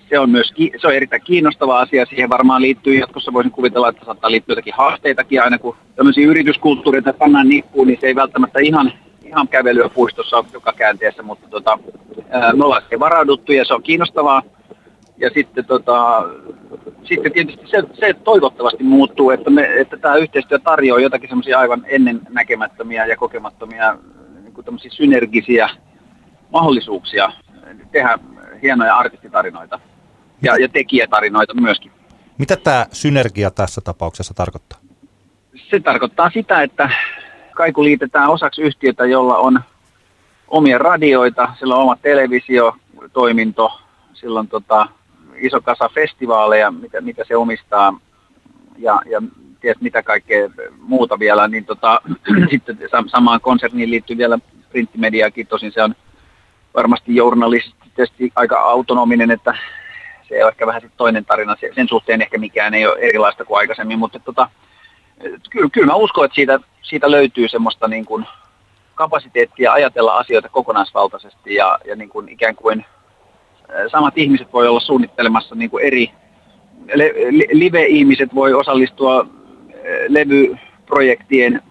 se on myös ki- se on erittäin kiinnostava asia. Siihen varmaan liittyy, jatkossa voisin kuvitella, että saattaa liittyä jotakin haasteitakin aina, kun tämmöisiä yrityskulttuureita pannaan nippuun, niin se ei välttämättä ihan, ihan kävelyä puistossa joka käänteessä, mutta tota, me ollaan siihen varauduttu ja se on kiinnostavaa. Ja sitten, tota, sitten tietysti se, se toivottavasti muuttuu, että, me, että tämä yhteistyö tarjoaa jotakin semmoisia aivan ennen näkemättömiä ja kokemattomia niin synergisiä mahdollisuuksia tehdä hienoja artistitarinoita ja, ja tekijätarinoita myöskin. Mitä tämä synergia tässä tapauksessa tarkoittaa? Se tarkoittaa sitä, että Kaiku liitetään osaksi yhtiötä, jolla on omia radioita, sillä on oma televisiotoiminto, sillä on tota, iso kasa festivaaleja, mitä, mitä se omistaa, ja, ja ties mitä kaikkea muuta vielä, niin tota, sitten sam- samaan konserniin liittyy vielä printtimediakin, tosin se on varmasti journalistisesti aika autonominen, että se on ehkä vähän sit toinen tarina. Se- Sen suhteen ehkä mikään ei ole erilaista kuin aikaisemmin, mutta tota, kyllä, kyllä mä uskon, että siitä, siitä löytyy semmoista niin kuin kapasiteettia ajatella asioita kokonaisvaltaisesti ja, ja niin kuin ikään kuin samat ihmiset voi olla suunnittelemassa niin kuin eri, live-ihmiset voi osallistua levyprojektien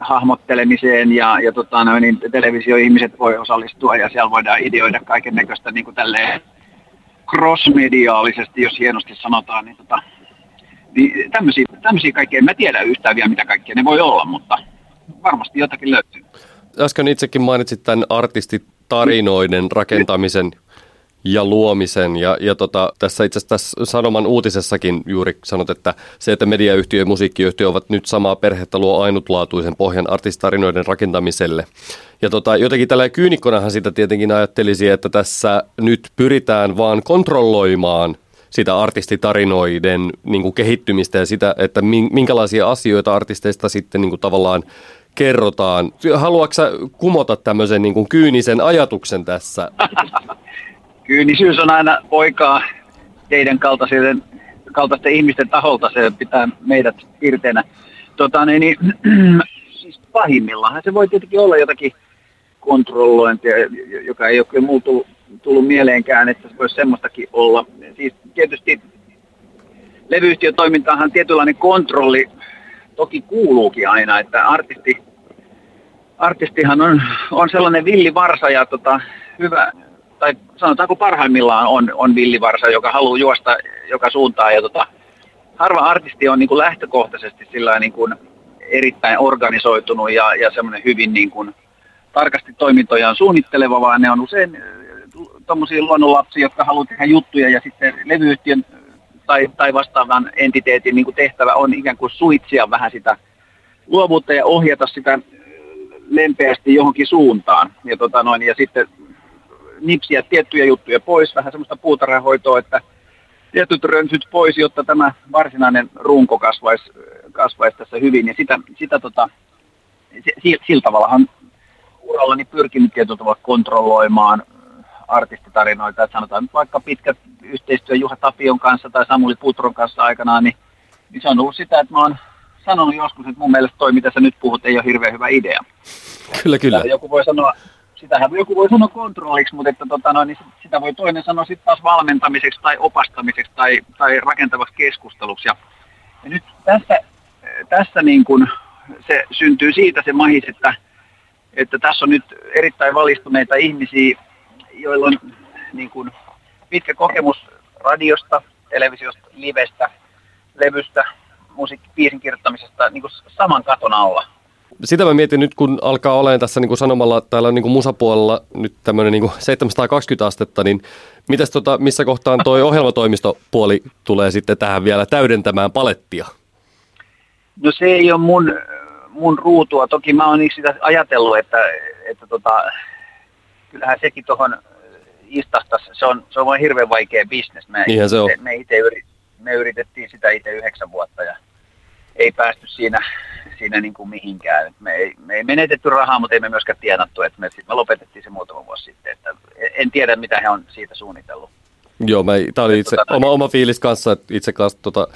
hahmottelemiseen ja, ja tota, noin, niin televisioihmiset voi osallistua ja siellä voidaan ideoida kaiken näköistä niin kuin tälleen crossmediaalisesti, jos hienosti sanotaan, niin, tota, niin tämmöisiä, tämmöisiä kaikkea, en mä tiedä yhtään vielä mitä kaikkea ne voi olla, mutta varmasti jotakin löytyy. Äsken itsekin mainitsit tämän artistitarinoiden rakentamisen. Ja luomisen. Ja, ja tota, tässä itse asiassa tässä Sanoman uutisessakin juuri sanot, että se, että mediayhtiö ja musiikkiyhtiö ovat nyt samaa perhettä luo ainutlaatuisen pohjan artistarinoiden rakentamiselle. Ja tota, jotenkin tällä kyynikkonahan sitä tietenkin ajattelisi, että tässä nyt pyritään vaan kontrolloimaan sitä artistitarinoiden niin kuin kehittymistä ja sitä, että minkälaisia asioita artisteista sitten niin kuin tavallaan kerrotaan. Haluatko kumota tämmöisen niin kuin kyynisen ajatuksen tässä? Kyynisyys on aina poikaa teidän kaltaisten, kaltaisten ihmisten taholta. Se pitää meidät irteenä. Tota, niin, niin, siis pahimmillaan se voi tietenkin olla jotakin kontrollointia, joka ei ole kyllä tullut, tullut mieleenkään, että se voisi semmoistakin olla. Siis tietysti levyyhtiön toimintaahan tietynlainen kontrolli toki kuuluukin aina, että artisti, artistihan on, on sellainen villivarsa ja tota, hyvä, tai sanotaanko parhaimmillaan on, on villivarsa, joka haluaa juosta joka suuntaan. Ja tota, harva artisti on niin kuin lähtökohtaisesti sillä niin kuin erittäin organisoitunut ja, ja semmoinen hyvin niin kuin tarkasti toimintojaan suunnitteleva, vaan ne on usein tuommoisia luonnonlapsia, jotka haluaa tehdä juttuja ja sitten levyyhtiön tai, tai vastaavan entiteetin niin kuin tehtävä on ikään kuin suitsia vähän sitä luovuutta ja ohjata sitä lempeästi johonkin suuntaan. Ja, tota noin, ja sitten nipsiä tiettyjä juttuja pois, vähän semmoista puutarhahoitoa, että tietyt rönsyt pois, jotta tämä varsinainen runko kasvaisi, kasvaisi tässä hyvin. Ja sitä, sitä tota, sillä tavallahan urallani pyrkinyt tietyllä tavalla kontrolloimaan artistitarinoita, että sanotaan nyt vaikka pitkä yhteistyö Juha Tapion kanssa tai Samuli Putron kanssa aikanaan, niin, niin se on ollut sitä, että mä oon sanonut joskus, että mun mielestä toi, mitä sä nyt puhut, ei ole hirveän hyvä idea. Kyllä, kyllä. Joku voi sanoa, sitähän joku voi sanoa kontrolliksi, mutta että tota noin, niin sitä voi toinen sanoa sitten taas valmentamiseksi tai opastamiseksi tai, tai rakentavaksi keskusteluksi. Ja, ja nyt tässä, tässä niin kuin se syntyy siitä se mahis, että, että tässä on nyt erittäin valistuneita ihmisiä, joilla on niin kuin pitkä kokemus radiosta, televisiosta, livestä, levystä, musiikkipiisin kirjoittamisesta niin kuin saman katon alla sitä mä mietin nyt, kun alkaa olemaan tässä niin kuin sanomalla täällä niin kuin musapuolella nyt tämmöinen niin 720 astetta, niin mitäs tota, missä kohtaan toi ohjelmatoimistopuoli tulee sitten tähän vielä täydentämään palettia? No se ei ole mun, mun ruutua. Toki mä oon sitä ajatellut, että, että tota, kyllähän sekin tuohon istastas, se on, se on vain hirveän vaikea bisnes. Me, se on. me, ite, me yritettiin sitä itse yhdeksän vuotta ja ei päästy siinä, siinä niin kuin mihinkään. Me ei, me ei menetetty rahaa, mutta ei me myöskään tienattu, että me, me lopetettiin se muutama vuosi sitten. Että en tiedä, mitä he on siitä suunnitellut. Joo, tämä oli itse, tota, oma, oma fiilis kanssa, että itse kanssa tota,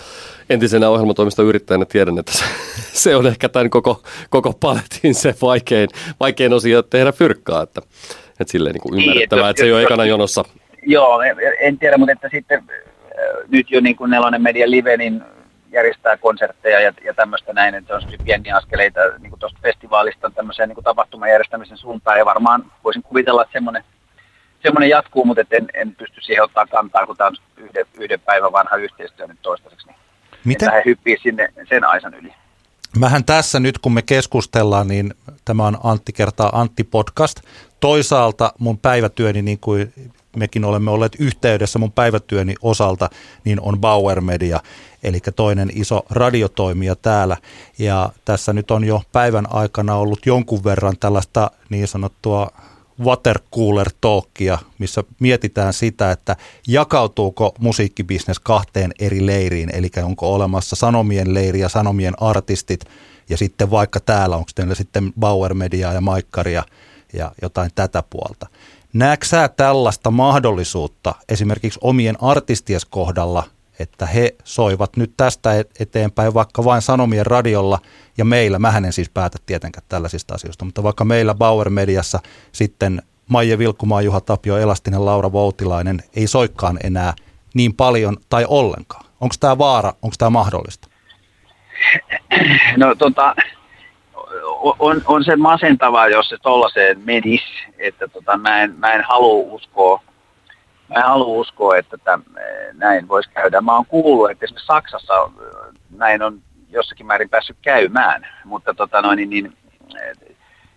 entisenä ohjelmatoimista yrittäjänä tiedän, että se, se on ehkä tämän koko, koko paletin se vaikein, vaikein osio tehdä fyrkkaa, että, että silleen niin kuin ymmärrettävää, että, se ei ole ekana jonossa. Joo, en tiedä, mutta että sitten nyt jo niin kuin Nelonen Media Live, niin järjestää konsertteja ja, ja tämmöistä näin, että on pieniä askeleita niin kuin tuosta festivaalista tämmöiseen niin kuin tapahtuman järjestämisen suuntaan ja varmaan voisin kuvitella, että semmoinen, semmoinen jatkuu, mutta en, en pysty siihen ottaa kantaa, kun tämä on yhden, yhden päivän vanha yhteistyö nyt toistaiseksi, niin Miten? he hyppii sinne sen aisan yli. Mähän tässä nyt, kun me keskustellaan, niin tämä on Antti kertaa Antti podcast. Toisaalta mun päivätyöni, niin kuin mekin olemme olleet yhteydessä mun päivätyöni osalta, niin on Bauer Media, eli toinen iso radiotoimija täällä. Ja tässä nyt on jo päivän aikana ollut jonkun verran tällaista niin sanottua watercooler talkia, missä mietitään sitä, että jakautuuko musiikkibisnes kahteen eri leiriin, eli onko olemassa sanomien leiri ja sanomien artistit, ja sitten vaikka täällä, onko teillä sitten Bauer Mediaa ja Maikkaria ja jotain tätä puolta. Näetkö sä tällaista mahdollisuutta esimerkiksi omien artisties kohdalla, että he soivat nyt tästä eteenpäin vaikka vain Sanomien radiolla ja meillä, mä en siis päätä tietenkään tällaisista asioista, mutta vaikka meillä Bauer Mediassa sitten Maije Vilkkumaa, Juha Tapio, Elastinen, Laura Voutilainen ei soikkaan enää niin paljon tai ollenkaan. Onko tämä vaara, onko tämä mahdollista? No tota, on, on se masentavaa, jos se tollaiseen menisi, että tota, mä, en, mä en halua uskoa, mä en halua uskoa, että täm, näin voisi käydä. Mä oon kuullut, että esimerkiksi Saksassa näin on jossakin määrin päässyt käymään, mutta tota noin, niin, niin,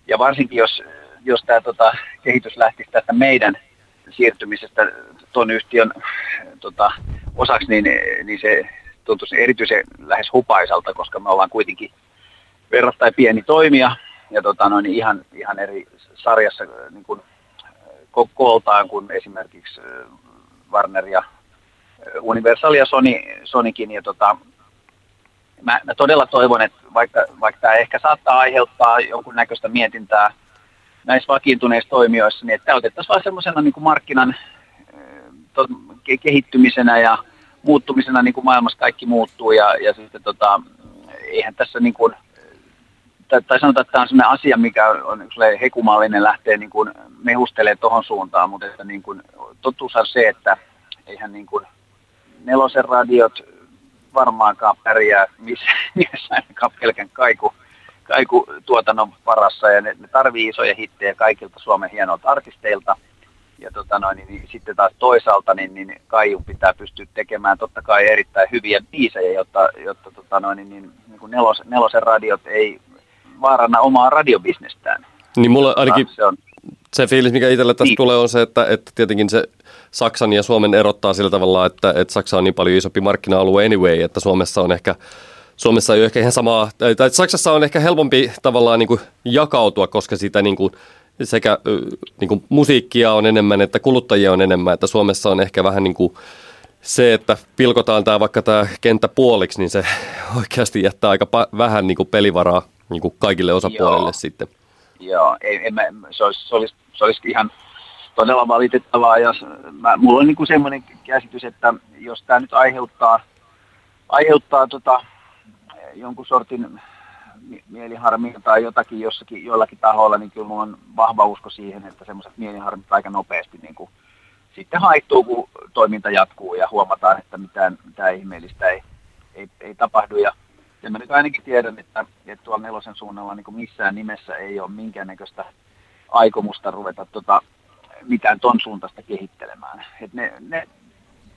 ja varsinkin jos, jos tämä tota, kehitys lähtisi tästä meidän siirtymisestä tuon yhtiön tota, osaksi, niin, niin se tuntuisi erityisen lähes hupaisalta, koska me ollaan kuitenkin verrattain pieni toimija ja tota, no, niin ihan, ihan eri sarjassa niin kuin, kooltaan kuin esimerkiksi Warner ja Universal ja Sony, Sonykin. Ja tota, mä, mä, todella toivon, että vaikka, vaikka tämä ehkä saattaa aiheuttaa jonkunnäköistä mietintää näissä vakiintuneissa toimijoissa, niin että otettaisiin vaan semmoisena niin markkinan to, kehittymisenä ja muuttumisena niin kuin maailmassa kaikki muuttuu ja, ja sitten tota, eihän tässä niin kuin, tai, tai sanotaan, että tämä on sellainen asia, mikä on hekumallinen lähtee niin kuin mehustelemaan tuohon suuntaan, mutta että niin kuin, totuus on se, että eihän niin kuin nelosen radiot varmaankaan pärjää missä ainakaan pelkän kaiku, kaiku tuotannon parassa ja ne, ne tarvii isoja hittejä kaikilta Suomen hienolta artisteilta – ja tota noin, niin, niin, sitten taas toisaalta niin, niin Kaijun pitää pystyä tekemään totta kai erittäin hyviä biisejä, jotta, jotta tota noin, niin, niin, niin kuin nelos, nelosen radiot ei vaaranna omaa radiobisnestään. Niin mulla ainakin se, on, se fiilis, mikä itselle tästä niin. tulee, on se, että, että tietenkin se Saksan ja Suomen erottaa sillä tavalla, että, että Saksa on niin paljon isompi markkina-alue anyway, että Suomessa on ehkä Suomessa ei ole ehkä ihan samaa, tai Saksassa on ehkä helpompi tavallaan niin kuin jakautua, koska sitä niin kuin sekä niin kuin musiikkia on enemmän että kuluttajia on enemmän, että Suomessa on ehkä vähän niin kuin se, että pilkotaan tämä vaikka tämä kenttä puoliksi, niin se oikeasti jättää aika pa- vähän niin kuin pelivaraa niin kuin kaikille osapuolille Joo. sitten. Joo, ei, ei, mä, se, olisi, se, olisi, se olisi ihan todella valitettavaa, jos mä, mulla on niin kuin semmoinen käsitys, että jos tämä nyt aiheuttaa, aiheuttaa tota, jonkun sortin mieliharmia tai jotakin jossakin, joillakin tahoilla, niin kyllä on vahva usko siihen, että semmoiset mieliharmit aika nopeasti niin kuin sitten haittuu, kun toiminta jatkuu ja huomataan, että mitään, mitään ihmeellistä ei, ei, ei tapahdu. Ja, ja mä nyt ainakin tiedän, että, että tuolla nelosen suunnalla niin missään nimessä ei ole minkäännäköistä aikomusta ruveta tota, mitään ton suuntaista kehittelemään. Et ne, ne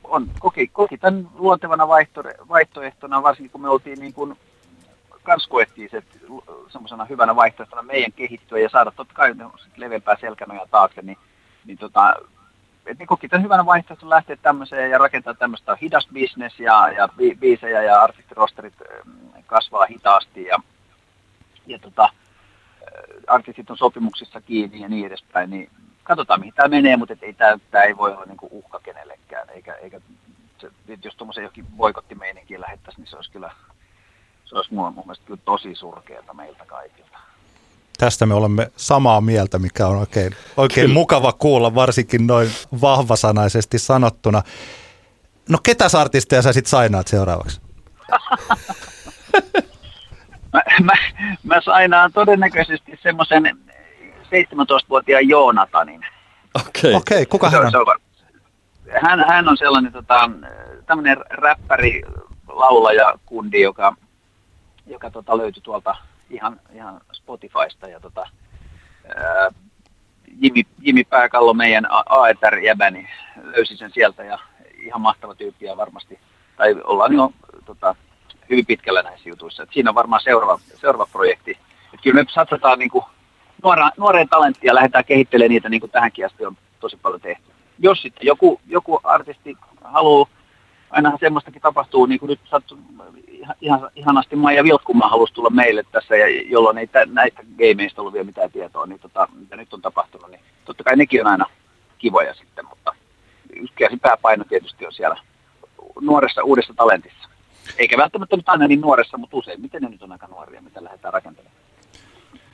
on, koki, koki tämän luontevana vaihto, vaihtoehtona, varsinkin kun me oltiin niin kuin kans koettiin se semmoisena hyvänä vaihtoehtona meidän kehittyä ja saada totta kai leveämpää selkänoja taakse, niin, niin tota, et niin koki tämän hyvänä vaihtoehtona lähteä tämmöiseen ja rakentaa tämmöistä hidas business ja, ja bi, biisejä ja artistirosterit kasvaa hitaasti ja, ja tota, artistit on sopimuksissa kiinni ja niin edespäin, niin katsotaan mihin tämä menee, mutta et ei, tämä, ei voi olla niin kuin uhka kenellekään, eikä, eikä se, jos tuommoisen jokin boikottimeininkiin lähettäisiin, niin se olisi kyllä se olisi mun, mun mielestä kyllä tosi surkeata meiltä kaikilta. Tästä me olemme samaa mieltä, mikä on oikein, oikein mukava kuulla, varsinkin noin vahvasanaisesti sanottuna. No ketäs artisteja sä sitten sainaat seuraavaksi? mä, mä, mä sainaan todennäköisesti semmoisen 17-vuotiaan Joonatanin. Okei, okay. okay, kuka hän on? Hän, hän on sellainen tota, tämmöinen räppäri, laulaja, kundi, joka joka tota, löytyi tuolta ihan, ihan Spotifysta ja tota, ää, Jimmy, Jimmy Pääkallo, meidän AETR-jäbä, niin löysi sen sieltä ja ihan mahtava tyyppi ja varmasti, tai ollaan jo tota, hyvin pitkällä näissä jutuissa. Et siinä on varmaan seuraava, seuraava projekti. Et kyllä me satsataan niin nuora, nuoreen talenttia ja lähdetään kehittelemään niitä niin kuin tähänkin asti on tosi paljon tehty. Jos sitten joku, joku artisti haluaa ainahan semmoistakin tapahtuu, niin kuin nyt sattu, ihan, ihanasti Maija Vilkkumaa halusi tulla meille tässä, ja jolloin ei tä, näistä gameista ollut vielä mitään tietoa, niin tota, mitä nyt on tapahtunut, niin totta kai nekin on aina kivoja sitten, mutta se pääpaino tietysti on siellä nuoressa uudessa talentissa. Eikä välttämättä nyt aina niin nuoressa, mutta usein. Miten ne nyt on aika nuoria, mitä lähdetään rakentelemaan?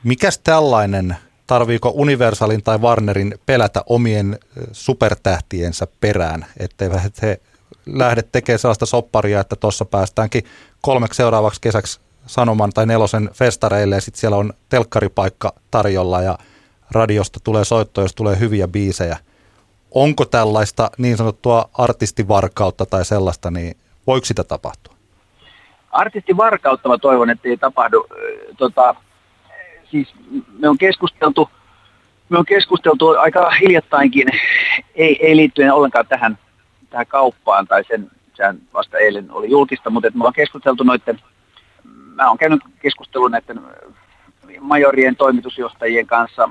Mikäs tällainen, tarviiko Universalin tai Warnerin pelätä omien supertähtiensä perään, etteivät he lähde tekemään sellaista sopparia, että tuossa päästäänkin kolmeksi seuraavaksi kesäksi Sanoman tai Nelosen festareille ja sitten siellä on telkkaripaikka tarjolla ja radiosta tulee soitto, jos tulee hyviä biisejä. Onko tällaista niin sanottua artistivarkautta tai sellaista, niin voiko sitä tapahtua? Artistivarkautta mä toivon, että ei tapahdu. Tota, siis me on keskusteltu, me on keskusteltu aika hiljattainkin, ei, ei liittyen ollenkaan tähän tähän kauppaan, tai sen, sehän vasta eilen oli julkista, mutta me ollaan keskusteltu noiden, mä oon käynyt keskustelun näiden majorien toimitusjohtajien kanssa,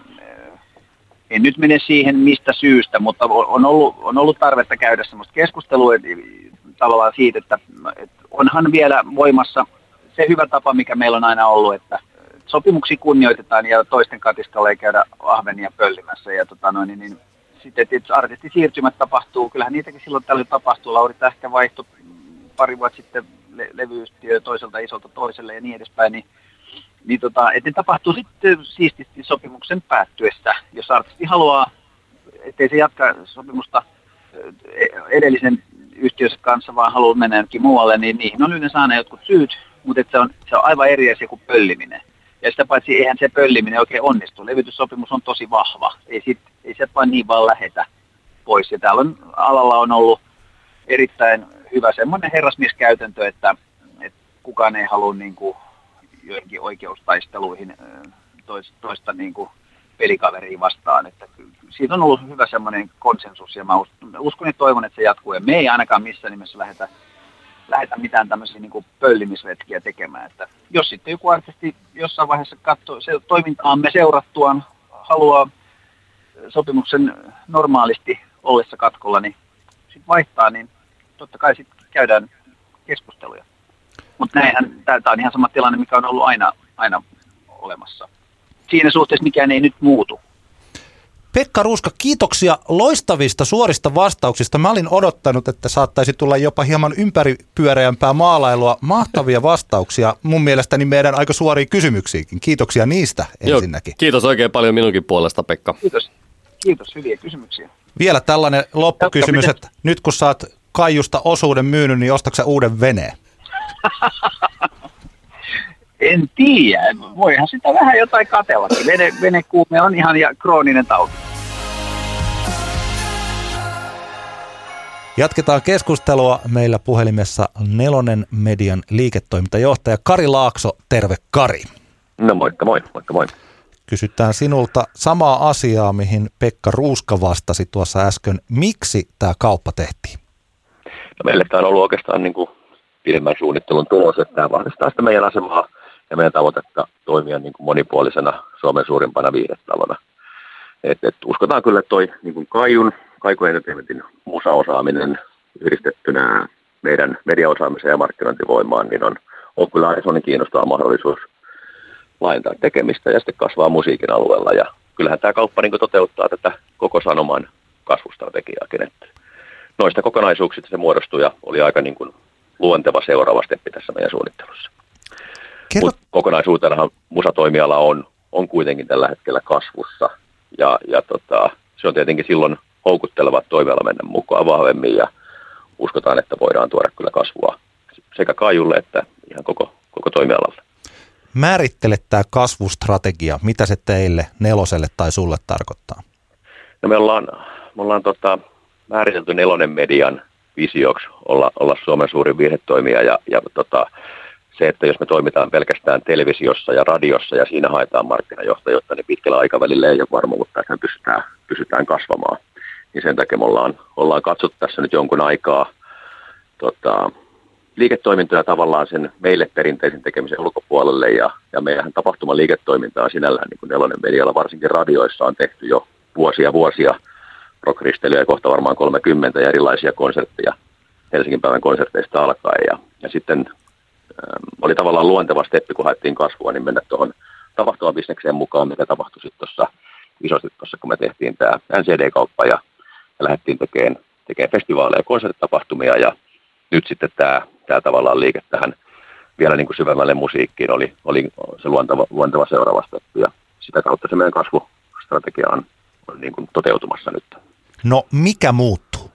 en nyt mene siihen mistä syystä, mutta on ollut, on ollut tarvetta käydä sellaista keskustelua tavallaan siitä, että, että onhan vielä voimassa se hyvä tapa, mikä meillä on aina ollut, että sopimuksia kunnioitetaan ja toisten katiskalla ei käydä ahvenia pöllimässä. Ja tota noin, niin, niin sitten, että artistisiirtymät tapahtuu, kyllähän niitäkin silloin tällöin tapahtuu. Lauri Tähkä vaihtoi pari vuotta sitten le- levyyhtiö toiselta isolta toiselle ja niin edespäin, niin, niin tota, että ne tapahtuu sitten siististi sopimuksen päättyessä. Jos artisti haluaa, ettei se jatka sopimusta edellisen yhtiössä kanssa, vaan haluaa mennä jonnekin muualle, niin niihin on yleensä aina jotkut syyt, mutta se on, se on aivan eri asia kuin pölliminen. Ja sitä paitsi eihän se pölliminen oikein onnistu. Levytyssopimus on tosi vahva. Ei, sit, ei sieltä vain niin vaan lähetä pois. Ja täällä on, alalla on ollut erittäin hyvä semmoinen herrasmieskäytäntö, että, että kukaan ei halua niin kuin, joihinkin oikeustaisteluihin toista, toista niin kuin pelikaveria vastaan. Että siitä on ollut hyvä semmoinen konsensus ja mä uskon ja toivon, että se jatkuu. Ja me ei ainakaan missään nimessä lähetä lähetä mitään tämmöisiä niin pöllimisvetkiä tekemään. Että jos sitten joku artisti jossain vaiheessa katsoo se toimintaamme seurattuaan, haluaa sopimuksen normaalisti ollessa katkolla, niin sitten vaihtaa, niin totta kai sitten käydään keskusteluja. Mutta näinhän, tämä on ihan sama tilanne, mikä on ollut aina, aina olemassa. Siinä suhteessa mikään ei nyt muutu. Pekka Ruuska, kiitoksia loistavista suorista vastauksista. Mä olin odottanut, että saattaisi tulla jopa hieman ympäripyöreämpää maalailua. Mahtavia vastauksia mun mielestäni meidän aika suoriin kysymyksiinkin. Kiitoksia niistä ensinnäkin. Joo, kiitos oikein paljon minunkin puolesta, Pekka. Kiitos. Kiitos, hyviä kysymyksiä. Vielä tällainen loppukysymys, että nyt kun saat Kaijusta osuuden myynyt, niin ostatko uuden veneen? En tiedä. Voihan sitä vähän jotain katellakin. Vene, venekuume on ihan ja krooninen tauti. Jatketaan keskustelua. Meillä puhelimessa Nelonen Median liiketoimintajohtaja Kari Laakso. Terve Kari. No moikka moi, moikka moi. Kysytään sinulta samaa asiaa, mihin Pekka Ruuska vastasi tuossa äsken. Miksi tämä kauppa tehtiin? No meille tämä on ollut oikeastaan niin kuin pidemmän suunnittelun tulos, että tämä vahvistaa sitä meidän asemaa ja meidän tavoitetta toimia niin kuin monipuolisena Suomen suurimpana viihdestalona. Et, et uskotaan kyllä, että toi niin kuin Kaijun, Kaiku Entertainmentin musaosaaminen yhdistettynä meidän mediaosaamiseen ja markkinointivoimaan, niin on, on kyllä aina sellainen kiinnostava mahdollisuus laajentaa tekemistä ja sitten kasvaa musiikin alueella. Ja kyllähän tämä kauppa niin toteuttaa tätä koko sanoman kasvustrategiaakin. Että noista kokonaisuuksista se muodostui ja oli aika niin kuin luonteva seuraava steppi tässä meidän suunnittelussa. Kerro... Mutta kokonaisuutenahan musatoimiala on, on kuitenkin tällä hetkellä kasvussa ja, ja tota, se on tietenkin silloin houkutteleva toimiala mennä mukaan vahvemmin ja uskotaan, että voidaan tuoda kyllä kasvua sekä Kaijulle että ihan koko, koko toimialalle. Määrittele tämä kasvustrategia. Mitä se teille, neloselle tai sulle tarkoittaa? No me ollaan, me ollaan tota, määritelty nelonen median visioksi olla, olla Suomen suurin virhetoimija ja, ja tota, se, että jos me toimitaan pelkästään televisiossa ja radiossa ja siinä haetaan markkinajohtajuutta, niin pitkällä aikavälillä ei ole varmuutta, että me pystytään, pystytään kasvamaan. Niin sen takia me ollaan, ollaan katsottu tässä nyt jonkun aikaa tota, liiketoimintoja tavallaan sen meille perinteisen tekemisen ulkopuolelle ja, ja meidän tapahtuma liiketoimintaa sinällään niin kuin nelonen medialla, varsinkin radioissa on tehty jo vuosia vuosia. Rockristelyä ja kohta varmaan 30 ja erilaisia konsertteja Helsingin päivän konserteista alkaen. Ja, ja sitten oli tavallaan luonteva steppi, kun haettiin kasvua, niin mennä tuohon tapahtumabisnekseen mukaan, mikä tapahtui sitten tuossa isosti tuossa, kun me tehtiin tämä NCD-kauppa ja, ja lähdettiin tekemään, tekemään festivaaleja ja konserttitapahtumia ja nyt sitten tämä, tämä tavallaan liike tähän vielä niin kuin syvemmälle musiikkiin oli, oli se luonteva, luonteva seuraava steppi ja sitä kautta se meidän kasvustrategia on, on niin kuin toteutumassa nyt. No mikä muuttuu?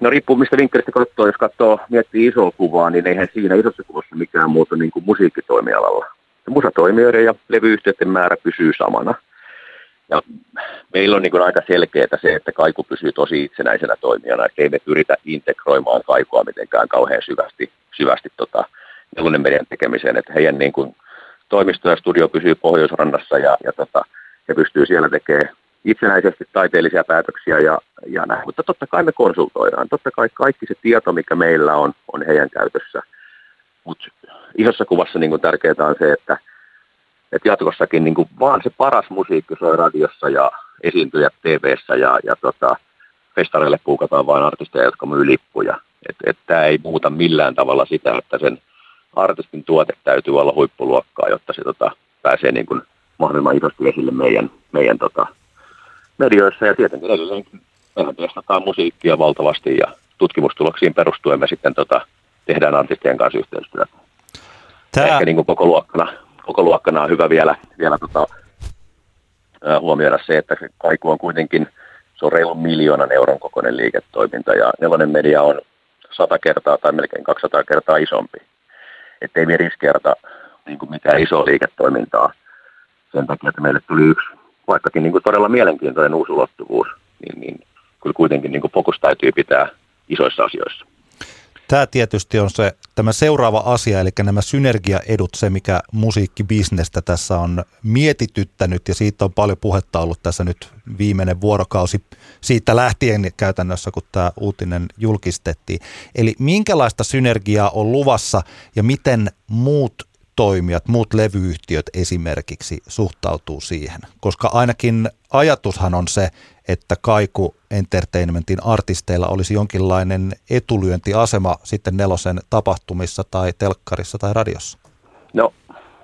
No riippuu mistä vinkkelistä katsoo. Jos katsoo, miettii isoa kuvaa, niin eihän siinä isossa kuvassa mikään muutu niin kuin musiikkitoimialalla. Musatoimijoiden ja levyyhtiöiden määrä pysyy samana. Ja meillä on niin kuin aika selkeää se, että kaiku pysyy tosi itsenäisenä toimijana, että ei me pyritä integroimaan kaikua mitenkään kauhean syvästi, syvästi tota, nelonen median tekemiseen, että heidän niin kuin toimisto ja studio pysyy Pohjoisrannassa ja, ja tota, he pystyy siellä tekemään itsenäisesti taiteellisia päätöksiä ja, ja näin. Mutta totta kai me konsultoidaan. Totta kai kaikki se tieto, mikä meillä on, on heidän käytössä. Mutta isossa kuvassa niin tärkeää on se, että, että jatkossakin niin vaan se paras musiikki soi radiossa ja, esiintyjät tv ja, ja tota, festareille puukataan vain artisteja, jotka myy lippuja. Että et, tämä ei muuta millään tavalla sitä, että sen artistin tuote täytyy olla huippuluokkaa, jotta se tota, pääsee niin kuin mahdollisimman isosti esille meidän, meidän tota, medioissa. Ja tietenkin mehän testataan musiikkia valtavasti ja tutkimustuloksiin perustuen me sitten tota, tehdään artistien kanssa yhteistyötä. Tämä... Ehkä niin kuin koko, luokkana, koko luokkana on hyvä vielä, vielä tota, huomioida se, että kaiku on kuitenkin se on reilun miljoonan euron kokoinen liiketoiminta ja nelonen media on sata kertaa tai melkein 200 kertaa isompi. Että ei me riskeerata niin kuin mitään isoa liiketoimintaa sen takia, että meille tuli yksi, vaikkakin niin kuin todella mielenkiintoinen uusi ulottuvuus, niin, niin kyllä kuitenkin niin kuin fokus täytyy pitää isoissa asioissa. Tämä tietysti on se tämä seuraava asia, eli nämä synergiaedut, se mikä musiikkibisnestä tässä on mietityttänyt ja siitä on paljon puhetta ollut tässä nyt viimeinen vuorokausi siitä lähtien käytännössä, kun tämä uutinen julkistettiin. Eli minkälaista synergiaa on luvassa ja miten muut toimijat, muut levyyhtiöt esimerkiksi suhtautuu siihen? Koska ainakin ajatushan on se, että Kaiku Entertainmentin artisteilla olisi jonkinlainen etulyöntiasema sitten nelosen tapahtumissa tai telkkarissa tai radiossa? No,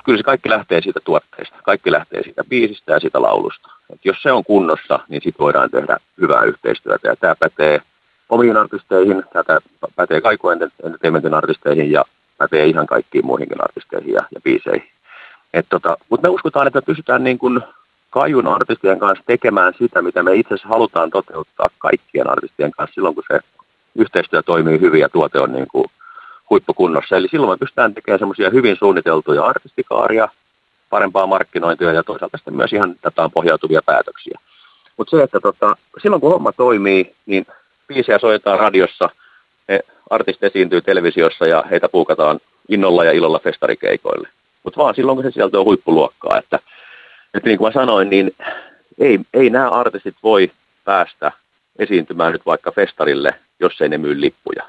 kyllä se kaikki lähtee siitä tuotteesta. Kaikki lähtee siitä biisistä ja siitä laulusta. Et jos se on kunnossa, niin sitten voidaan tehdä hyvää yhteistyötä. Ja tämä pätee omiin artisteihin, tämä pätee Kaiku Entertainmentin artisteihin ja pätee ihan kaikkiin muihinkin artisteihin ja, ja biiseihin. tota, Mutta me uskotaan, että me pystytään niin kun kajun artistien kanssa tekemään sitä, mitä me itse asiassa halutaan toteuttaa kaikkien artistien kanssa silloin, kun se yhteistyö toimii hyvin ja tuote on niin kuin huippukunnossa. Eli silloin me pystytään tekemään semmoisia hyvin suunniteltuja artistikaaria, parempaa markkinointia ja toisaalta sitten myös ihan dataan pohjautuvia päätöksiä. Mutta se, että tota, silloin kun homma toimii, niin biisejä soitetaan radiossa, ne esiintyy televisiossa ja heitä puukataan innolla ja ilolla festarikeikoille. Mutta vaan silloin, kun se sieltä on huippuluokkaa, että että niin kuin mä sanoin, niin ei, ei nämä artistit voi päästä esiintymään nyt vaikka festarille, jos ei ne myy lippuja.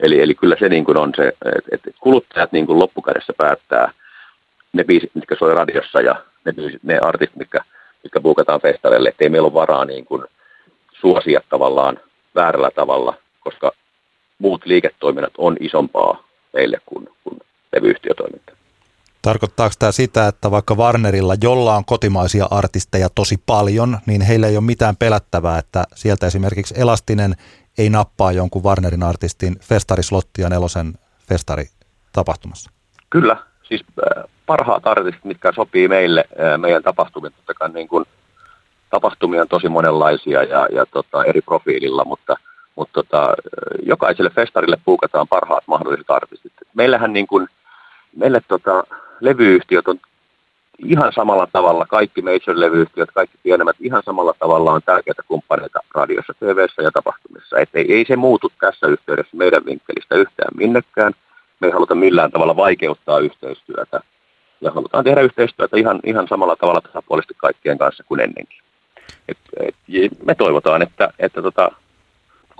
Eli, eli kyllä se niin kuin on se, että kuluttajat niin kuin loppukädessä päättää ne biisit, mitkä soi radiossa ja ne, ne artistit, mitkä, mitkä buukataan festarille, ettei meillä ole varaa niin kuin suosia tavallaan väärällä tavalla, koska muut liiketoiminnat on isompaa meille kuin, kuin levyyhtiötoiminta. Tarkoittaako tämä sitä, että vaikka Warnerilla, jolla on kotimaisia artisteja tosi paljon, niin heillä ei ole mitään pelättävää, että sieltä esimerkiksi Elastinen ei nappaa jonkun Warnerin artistin festarislottia nelosen festaritapahtumassa? Kyllä, siis äh, parhaat artistit, mitkä sopii meille, äh, meidän tapahtumien, totta kai niin kuin, tapahtumia on tosi monenlaisia ja, ja tota, eri profiililla, mutta, mutta tota, jokaiselle festarille puukataan parhaat mahdolliset artistit. Meillähän niin kuin, meille tota, levyyhtiöt on ihan samalla tavalla, kaikki major-levyyhtiöt, kaikki pienemmät ihan samalla tavalla on tärkeitä kumppaneita radiossa, tv ja tapahtumissa. Et ei, ei se muutu tässä yhteydessä meidän vinkkelistä yhtään minnekään. Me ei haluta millään tavalla vaikeuttaa yhteistyötä ja halutaan tehdä yhteistyötä ihan, ihan samalla tavalla tasapuolisesti kaikkien kanssa kuin ennenkin. Et, et, me toivotaan, että, että tota,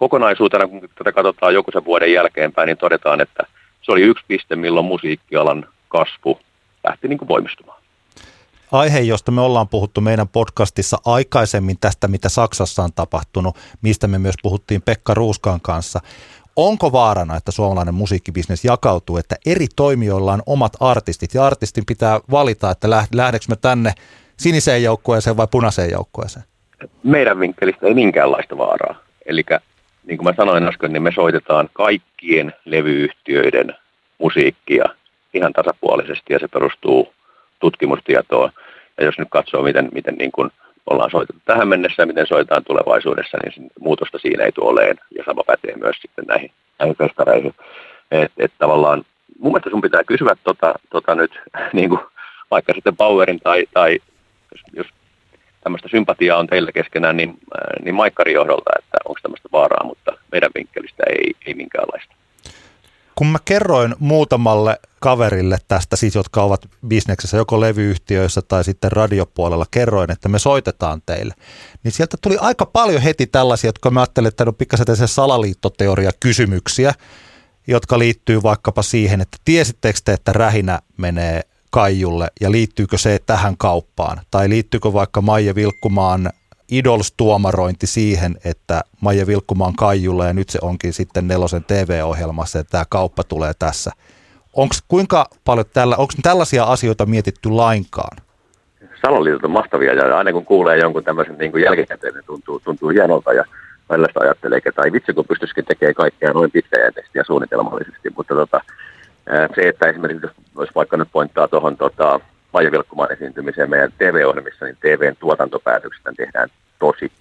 kokonaisuutena, kun tätä katsotaan joku sen vuoden jälkeenpäin, niin todetaan, että se oli yksi piste, milloin musiikkialan kasvu lähti niin kuin voimistumaan. Aihe, josta me ollaan puhuttu meidän podcastissa aikaisemmin tästä, mitä Saksassa on tapahtunut, mistä me myös puhuttiin Pekka Ruuskan kanssa. Onko vaarana, että suomalainen musiikkibisnes jakautuu, että eri toimijoilla on omat artistit ja artistin pitää valita, että lähdekö me tänne siniseen joukkueeseen vai punaiseen joukkueeseen? Meidän vinkkelistä ei minkäänlaista vaaraa. Eli niin kuin mä sanoin äsken, niin me soitetaan kaikkien levyyhtiöiden musiikkia ihan tasapuolisesti ja se perustuu tutkimustietoon. Ja jos nyt katsoo, miten, miten niin kuin ollaan soitettu tähän mennessä ja miten soitetaan tulevaisuudessa, niin muutosta siinä ei tule oleen. Ja sama pätee myös sitten näihin, näihin festareihin. Et, et tavallaan mun mielestä sun pitää kysyä tota, tota nyt niin kuin vaikka sitten Powerin tai, tai jos tämmöistä sympatiaa on teillä keskenään, niin, niin Maikkarin johdolta, että onko tämmöistä vaaraa, mutta meidän vinkkelistä ei, ei minkäänlaista. Kun mä kerroin muutamalle kaverille tästä, siis jotka ovat bisneksessä joko levyyhtiöissä tai sitten radiopuolella, kerroin, että me soitetaan teille, niin sieltä tuli aika paljon heti tällaisia, jotka mä ajattelin, että on pikkasen se salaliittoteoria kysymyksiä, jotka liittyy vaikkapa siihen, että tiesittekö te, että rähinä menee Kaijulle ja liittyykö se tähän kauppaan? Tai liittyykö vaikka Maija Vilkkumaan Idols-tuomarointi siihen, että Maija Vilkkumaan Kaijulla ja nyt se onkin sitten nelosen TV-ohjelmassa ja tämä kauppa tulee tässä. Onko kuinka paljon tällä, onko tällaisia asioita mietitty lainkaan? Salonliitot on mahtavia ja aina kun kuulee jonkun tämmöisen niin kuin jälkikäteen, niin tuntuu, tuntuu hienolta ja välillä sitä ajattelee, että tai vitsi kun pystyisikin tekemään kaikkea noin pitkäjänteisesti ja suunnitelmallisesti, mutta tota, se, että esimerkiksi jos vaikka nyt pointtaa tuohon tota, Maija Vilkkumaan esiintymiseen meidän TV-ohjelmissa, niin TVn tuotantopäätökset tehdään tosi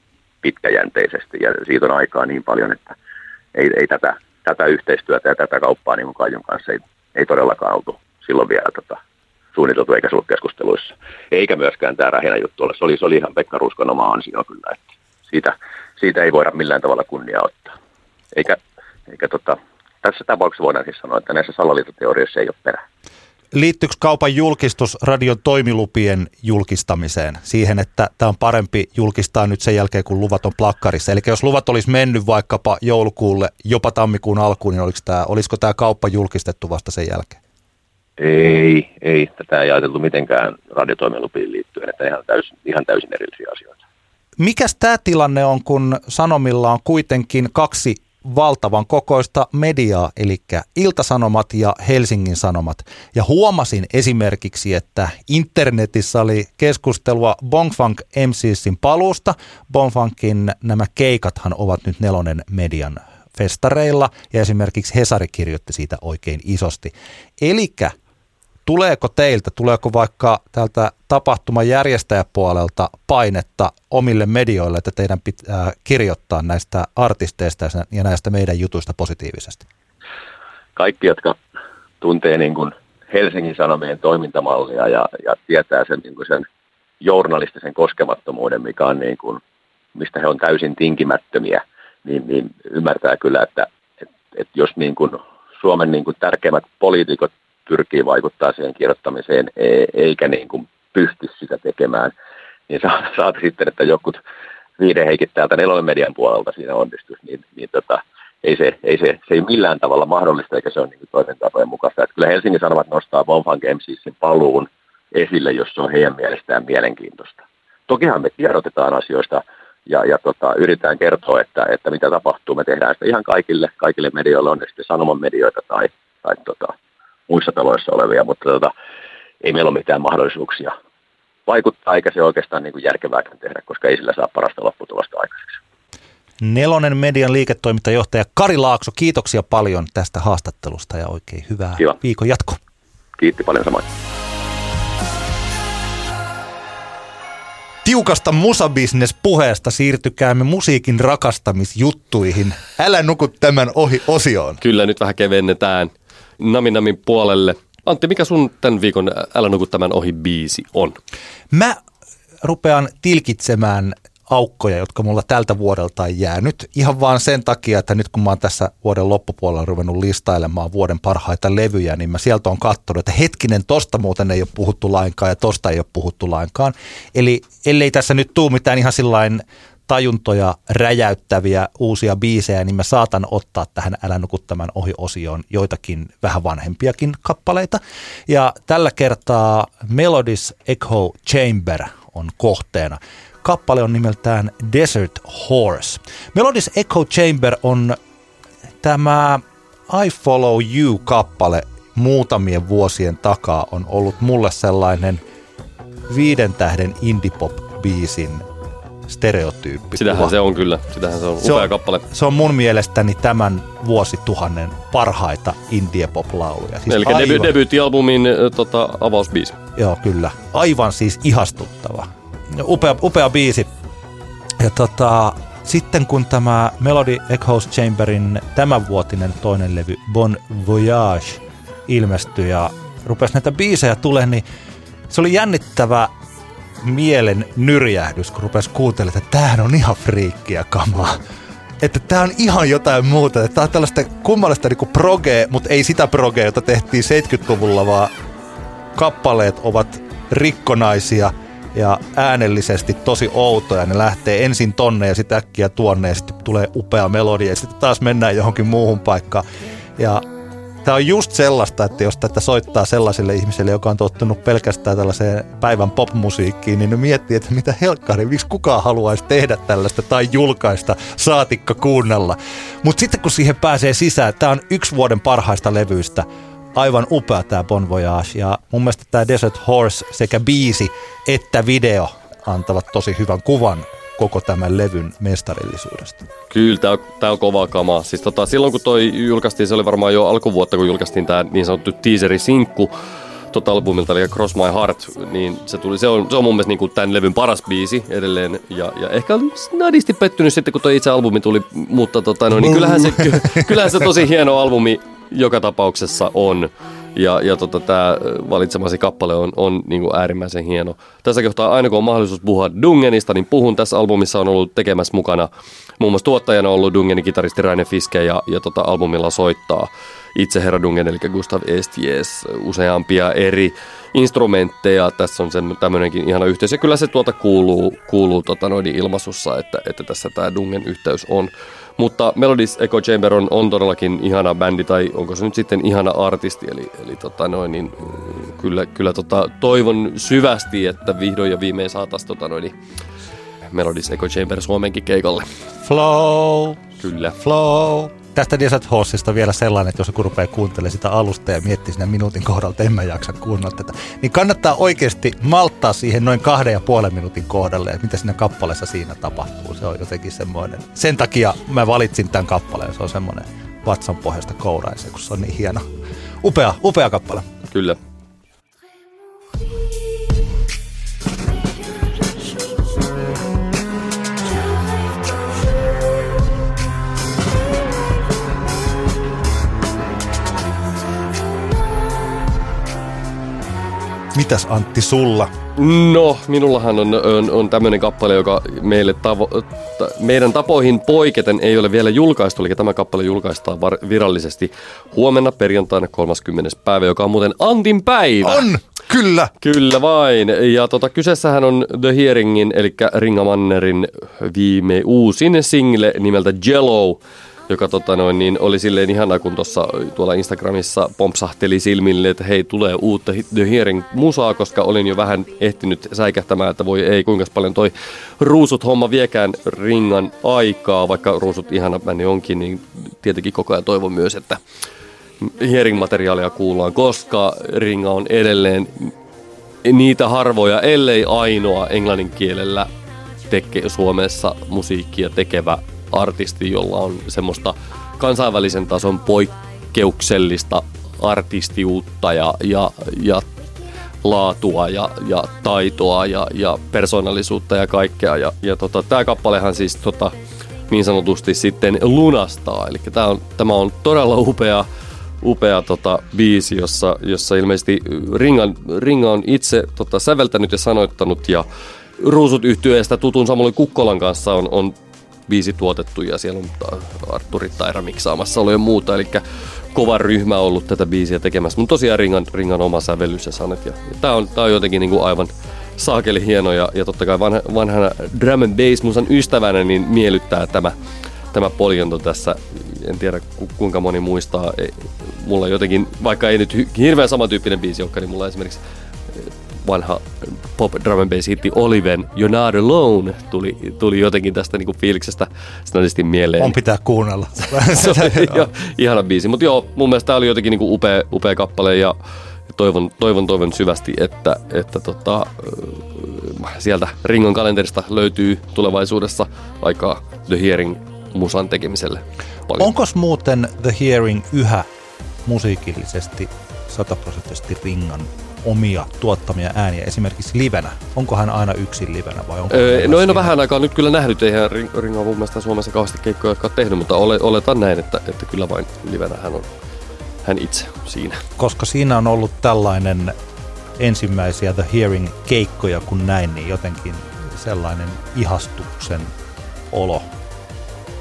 pitkäjänteisesti ja siitä on aikaa niin paljon, että ei, ei tätä, tätä yhteistyötä ja tätä kauppaa niin Kaijon kanssa ei, ei todellakaan oltu silloin vielä tota, suunniteltu eikä se ollut keskusteluissa. Eikä myöskään tämä rähinä juttu ole. Se oli, se oli ihan Pekka Ruskon oma ansio kyllä, että siitä, siitä ei voida millään tavalla kunnia ottaa. Eikä, eikä tota, tässä tapauksessa voidaan siis sanoa, että näissä salaliitoteorioissa ei ole perää. Liittyykö kaupan julkistus radion toimilupien julkistamiseen? Siihen, että tämä on parempi julkistaa nyt sen jälkeen, kun luvat on plakkarissa. Eli jos luvat olisi mennyt vaikkapa joulukuulle, jopa tammikuun alkuun, niin olisiko tämä, olisiko tämä kauppa julkistettu vasta sen jälkeen? Ei, ei. Tätä ei ajateltu mitenkään radiotoimilupiin liittyen, että ihan täysin, ihan täysin erillisiä asioita. Mikäs tämä tilanne on, kun Sanomilla on kuitenkin kaksi valtavan kokoista mediaa, eli Iltasanomat ja Helsingin Sanomat. Ja huomasin esimerkiksi, että internetissä oli keskustelua Bongfunk MCSin paluusta. Bongfunkin nämä keikathan ovat nyt nelonen median festareilla ja esimerkiksi Hesari kirjoitti siitä oikein isosti. Eli tuleeko teiltä, tuleeko vaikka tältä tapahtuman järjestäjäpuolelta painetta omille medioille, että teidän pitää kirjoittaa näistä artisteista ja näistä meidän jutuista positiivisesti? Kaikki, jotka tuntee niin kuin Helsingin Sanomien toimintamallia ja, ja tietää sen, niin kuin sen journalistisen koskemattomuuden, mikä on niin kuin, mistä he on täysin tinkimättömiä, niin, niin ymmärtää kyllä, että, että, että jos niin kuin Suomen niin kuin tärkeimmät poliitikot pyrkii vaikuttaa siihen kirjoittamiseen e, eikä niin kuin pysty sitä tekemään, niin saat sitten, että jokut viideheikit täältä nelonen median puolelta siinä onnistuisi, niin, niin tota, ei, se, ei se, se ei millään tavalla mahdollista, eikä se ole niin toisen tapojen mukaista. Että kyllä Helsingin Sanomat nostaa Bonfunk MCsin paluun esille, jos se on heidän mielestään mielenkiintoista. Tokihan me tiedotetaan asioista ja, ja tota, yritetään kertoa, että, että mitä tapahtuu. Me tehdään sitä ihan kaikille, kaikille medioille, on ne sitten sanoman medioita tai, tai tota, muissa taloissa olevia, mutta tota, ei meillä ole mitään mahdollisuuksia vaikuttaa, eikä se oikeastaan niin kuin järkevääkään tehdä, koska ei sillä saa parasta lopputulosta aikaiseksi. Nelonen median liiketoimintajohtaja Kari Laakso, kiitoksia paljon tästä haastattelusta ja oikein hyvää Kiva. viikon jatkoa. Kiitti paljon samoin. Tiukasta musabisnes-puheesta siirtykäämme musiikin rakastamisjuttuihin. Älä nuku tämän ohi osioon. Kyllä, nyt vähän kevennetään. Naminamin puolelle. Antti, mikä sun tämän viikon Älä nuku tämän ohi biisi on? Mä rupean tilkitsemään aukkoja, jotka mulla tältä vuodelta ei jäänyt. Ihan vaan sen takia, että nyt kun mä oon tässä vuoden loppupuolella ruvennut listailemaan vuoden parhaita levyjä, niin mä sieltä on katsonut, että hetkinen, tosta muuten ei ole puhuttu lainkaan ja tosta ei ole puhuttu lainkaan. Eli ellei tässä nyt tuu mitään ihan sillain tajuntoja räjäyttäviä uusia biisejä, niin mä saatan ottaa tähän Älä nuku tämän ohi-osioon joitakin vähän vanhempiakin kappaleita. Ja tällä kertaa Melodies Echo Chamber on kohteena. Kappale on nimeltään Desert Horse. Melodies Echo Chamber on tämä I Follow You-kappale muutamien vuosien takaa on ollut mulle sellainen viiden tähden indie pop biisin stereotyyppi. Sitähän se on kyllä. Sitähän se on upea se on, kappale. Se on mun mielestäni tämän vuosituhannen parhaita indie pop lauluja. Siis Eli aivan, deby- debyyttialbumin tota, avausbiisi. Joo, kyllä. Aivan siis ihastuttava. Upea, upea biisi. Ja tota, sitten kun tämä Melody Echoes Chamberin tämänvuotinen toinen levy Bon Voyage ilmestyi ja rupesi näitä biisejä tulee, niin se oli jännittävä mielen nyrjähdys, kun rupesi kuuntelemaan, että tämähän on ihan friikkiä kamaa. Että tämä on ihan jotain muuta. Tämä on tällaista kummallista niin proge, mutta ei sitä proge, jota tehtiin 70-luvulla, vaan kappaleet ovat rikkonaisia ja äänellisesti tosi outoja. Ne lähtee ensin tonne ja sitten äkkiä tuonne ja sitten tulee upea melodia ja sitten taas mennään johonkin muuhun paikkaan. Ja Tämä on just sellaista, että jos tätä soittaa sellaiselle ihmiselle, joka on tottunut pelkästään tällaiseen päivän popmusiikkiin, niin ne miettii, että mitä helkkari, miksi kukaan haluaisi tehdä tällaista tai julkaista, saatikka kuunnella. Mutta sitten kun siihen pääsee sisään, tämä on yksi vuoden parhaista levyistä, aivan upea tämä Bon Voyage. Ja mun mielestä tämä Desert Horse sekä biisi että video antavat tosi hyvän kuvan koko tämän levyn mestarillisuudesta. Kyllä, tämä on, tää on kovaa kamaa. Siis tota, silloin kun toi julkaistiin, se oli varmaan jo alkuvuotta, kun julkaistiin tämä niin sanottu teaseri-sinkku, tota albumilta, eli Cross My Heart, niin se, tuli, se, on, se on mun mielestä niin kuin tämän levyn paras biisi edelleen. Ja, ja ehkä olin nadisti pettynyt sitten, kun tuo itse albumi tuli, mutta tota, no, niin kyllähän, se, kyllähän se tosi hieno albumi joka tapauksessa on. Ja, ja tota, tämä valitsemasi kappale on, on niin kuin äärimmäisen hieno. Tässä kohtaa aina kun on mahdollisuus puhua Dungenista, niin puhun. Tässä albumissa on ollut tekemässä mukana muun muassa tuottajana ollut Dungenin kitaristi Raine Fiske ja, ja tota, albumilla soittaa itse herra Dungen, eli Gustav Esties, useampia eri instrumentteja. Tässä on sen tämmöinenkin ihana yhteys. Ja kyllä se tuota kuuluu, kuuluu tota noin ilmaisussa, että, että tässä tämä Dungen yhteys on. Mutta Melodies Echo Chamber on, on todellakin ihana bändi, tai onko se nyt sitten ihana artisti, eli, eli tota noin, niin, kyllä, kyllä tota, toivon syvästi, että vihdoin ja viimein saataisiin tota noin, Melodies Echo Chamber Suomenkin keikalle. Flow! Kyllä. Flow! Tästä Desert Horsesta vielä sellainen, että jos joku rupeaa kuuntelemaan sitä alusta ja miettii sinne minuutin kohdalta, että en mä jaksa kuunnella tätä, niin kannattaa oikeasti malttaa siihen noin kahden ja puolen minuutin kohdalle, että mitä siinä kappaleessa siinä tapahtuu. Se on jotenkin semmoinen. Sen takia mä valitsin tämän kappaleen, se on semmoinen vatsan pohjasta kouraise, kun se on niin hieno. Upea, upea kappale. Kyllä. Mitäs Antti sulla? No, minullahan on, on, on tämmöinen kappale, joka meille tavo, ta, meidän tapoihin poiketen ei ole vielä julkaistu. Eli tämä kappale julkaistaan var, virallisesti huomenna perjantaina 30. päivä, joka on muuten Antin päivä. On! Kyllä! Kyllä vain. Ja tota, kyseessähän on The Hearingin, eli Ringamannerin viime uusin single nimeltä Jello joka tota noin, niin oli silleen ihana, kun tuossa tuolla Instagramissa pompsahteli silmille, että hei, tulee uutta The Hearing musaa, koska olin jo vähän ehtinyt säikähtämään, että voi ei, kuinka paljon toi ruusut homma viekään ringan aikaa, vaikka ruusut ihana bändi onkin, niin tietenkin koko ajan toivon myös, että Hearing-materiaalia kuullaan, koska ringa on edelleen niitä harvoja, ellei ainoa englannin kielellä teke, Suomessa musiikkia tekevä artisti, jolla on semmoista kansainvälisen tason poikkeuksellista artistiutta ja, ja, ja laatua ja, ja taitoa ja, ja persoonallisuutta ja kaikkea. Ja, ja tota, tämä kappalehan siis tota, niin sanotusti sitten lunastaa. Eli tämä on, tämä on todella upea, upea tota, biisi, jossa, jossa ilmeisesti Ringan, Ringa on itse tota, säveltänyt ja sanoittanut ja Ruusut yhtyeestä tutun Samuli Kukkolan kanssa on, on biisi tuotettu ja siellä on Arturi Taira miksaamassa ollut ja muuta, eli kova ryhmä ollut tätä biisiä tekemässä, mutta tosiaan Ringan, Ringan oma sävellys ja sanet. Ja, ja tämä on, tää on jotenkin niinku aivan saakeli hieno ja, ja totta kai vanha, vanhana drum and bass musan ystävänä niin miellyttää tämä, tämä poljonto tässä. En tiedä ku, kuinka moni muistaa. Ei, mulla jotenkin, vaikka ei nyt hirveän samantyyppinen biisi olekaan, niin mulla esimerkiksi vanha pop drum and bass hitti Oliven You're Not Alone tuli, tuli jotenkin tästä niinku fiiliksestä snadisti mieleen. On pitää kuunnella. se oli jo, ihana biisi. Mutta joo, mun mielestä tämä oli jotenkin niinku upea, upea kappale ja toivon, toivon, toivon syvästi, että, että tota, sieltä Ringon kalenterista löytyy tulevaisuudessa aikaa The Hearing musan tekemiselle. Onko muuten The Hearing yhä musiikillisesti sataprosenttisesti Ringan omia tuottamia ääniä esimerkiksi livenä? Onko hän aina yksin livenä vai onko öö, No en ole vähän aikaa nyt kyllä nähnyt, eihän Ringo mun mielestä Suomessa kauheasti keikkoja, jotka on tehnyt, mutta ole, oletan näin, että, että kyllä vain livenä hän on hän itse siinä. Koska siinä on ollut tällainen ensimmäisiä The Hearing keikkoja kun näin, niin jotenkin sellainen ihastuksen olo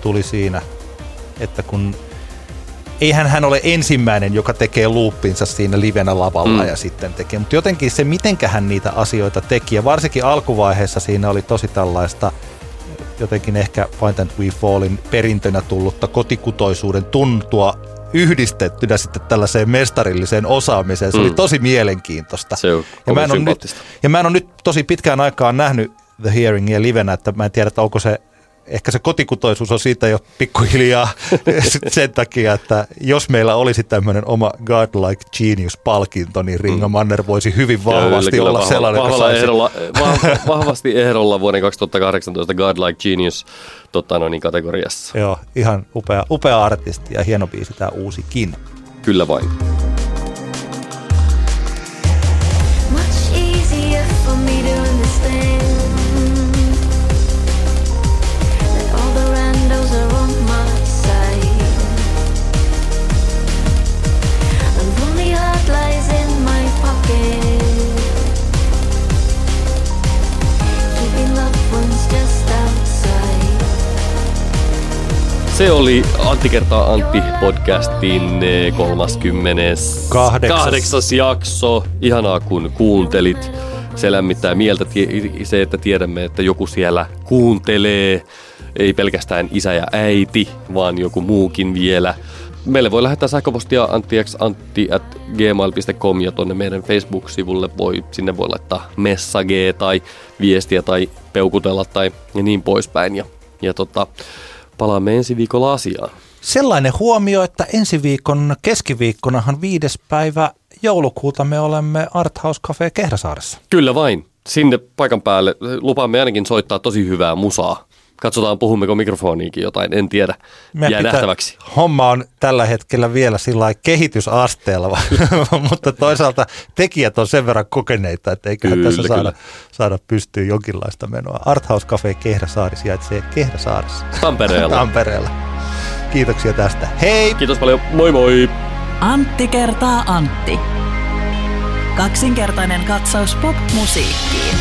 tuli siinä, että kun eihän hän ole ensimmäinen, joka tekee loopinsa siinä livenä lavalla mm. ja sitten tekee. Mutta jotenkin se, mitenkä hän niitä asioita teki, ja varsinkin alkuvaiheessa siinä oli tosi tällaista jotenkin ehkä Find and We Fallin perintönä tullutta kotikutoisuuden tuntua yhdistettynä sitten tällaiseen mestarilliseen osaamiseen. Se mm. oli tosi mielenkiintoista. Se on ja mä, en ole nyt, ja mä en ole nyt tosi pitkään aikaan nähnyt The Hearingia livenä, että mä en tiedä, että onko se ehkä se kotikutoisuus on siitä jo pikkuhiljaa sen takia, että jos meillä olisi tämmöinen oma Godlike Genius-palkinto, niin Ringa Manner voisi hyvin vahvasti Kyllä, olla vahva- sellainen, vahvalla saisi ehdolla, vah, vahvasti ehdolla vuoden 2018 Godlike Genius tota, no niin, kategoriassa. Joo, ihan upea, upea artisti ja hieno biisi tämä uusikin. Kyllä vain. Se oli Antti kertaa Antti podcastin eh, 30. Kahdeksas. jakso. Ihanaa kun kuuntelit. Se lämmittää mieltä se, että tiedämme, että joku siellä kuuntelee. Ei pelkästään isä ja äiti, vaan joku muukin vielä. Meille voi lähettää sähköpostia antti@gmail.com ja tuonne meidän Facebook-sivulle voi, sinne voi laittaa messagea tai viestiä tai peukutella tai ja niin poispäin. Ja, ja tota, palaamme ensi viikolla asiaan. Sellainen huomio, että ensi viikon keskiviikkonahan viides päivä joulukuuta me olemme Art House Cafe Kehräsaaressa. Kyllä vain. Sinne paikan päälle lupaamme ainakin soittaa tosi hyvää musaa. Katsotaan, puhummeko mikrofoniinkin jotain, en tiedä. Meidän Jää pitää- nähtäväksi. Homma on tällä hetkellä vielä sillä kehitysasteella, mutta toisaalta tekijät on sen verran kokeneita, että eiköhän Kyllä, tässä saada, kyllä. saada pystyyn jonkinlaista menoa. Art House Cafe Kehräsaari sijaitsee Kehräsaaressa, Tampereella. Tampereella. Kiitoksia tästä. Hei! Kiitos paljon. Moi moi! Antti kertaa Antti. Kaksinkertainen katsaus pop-musiikkiin.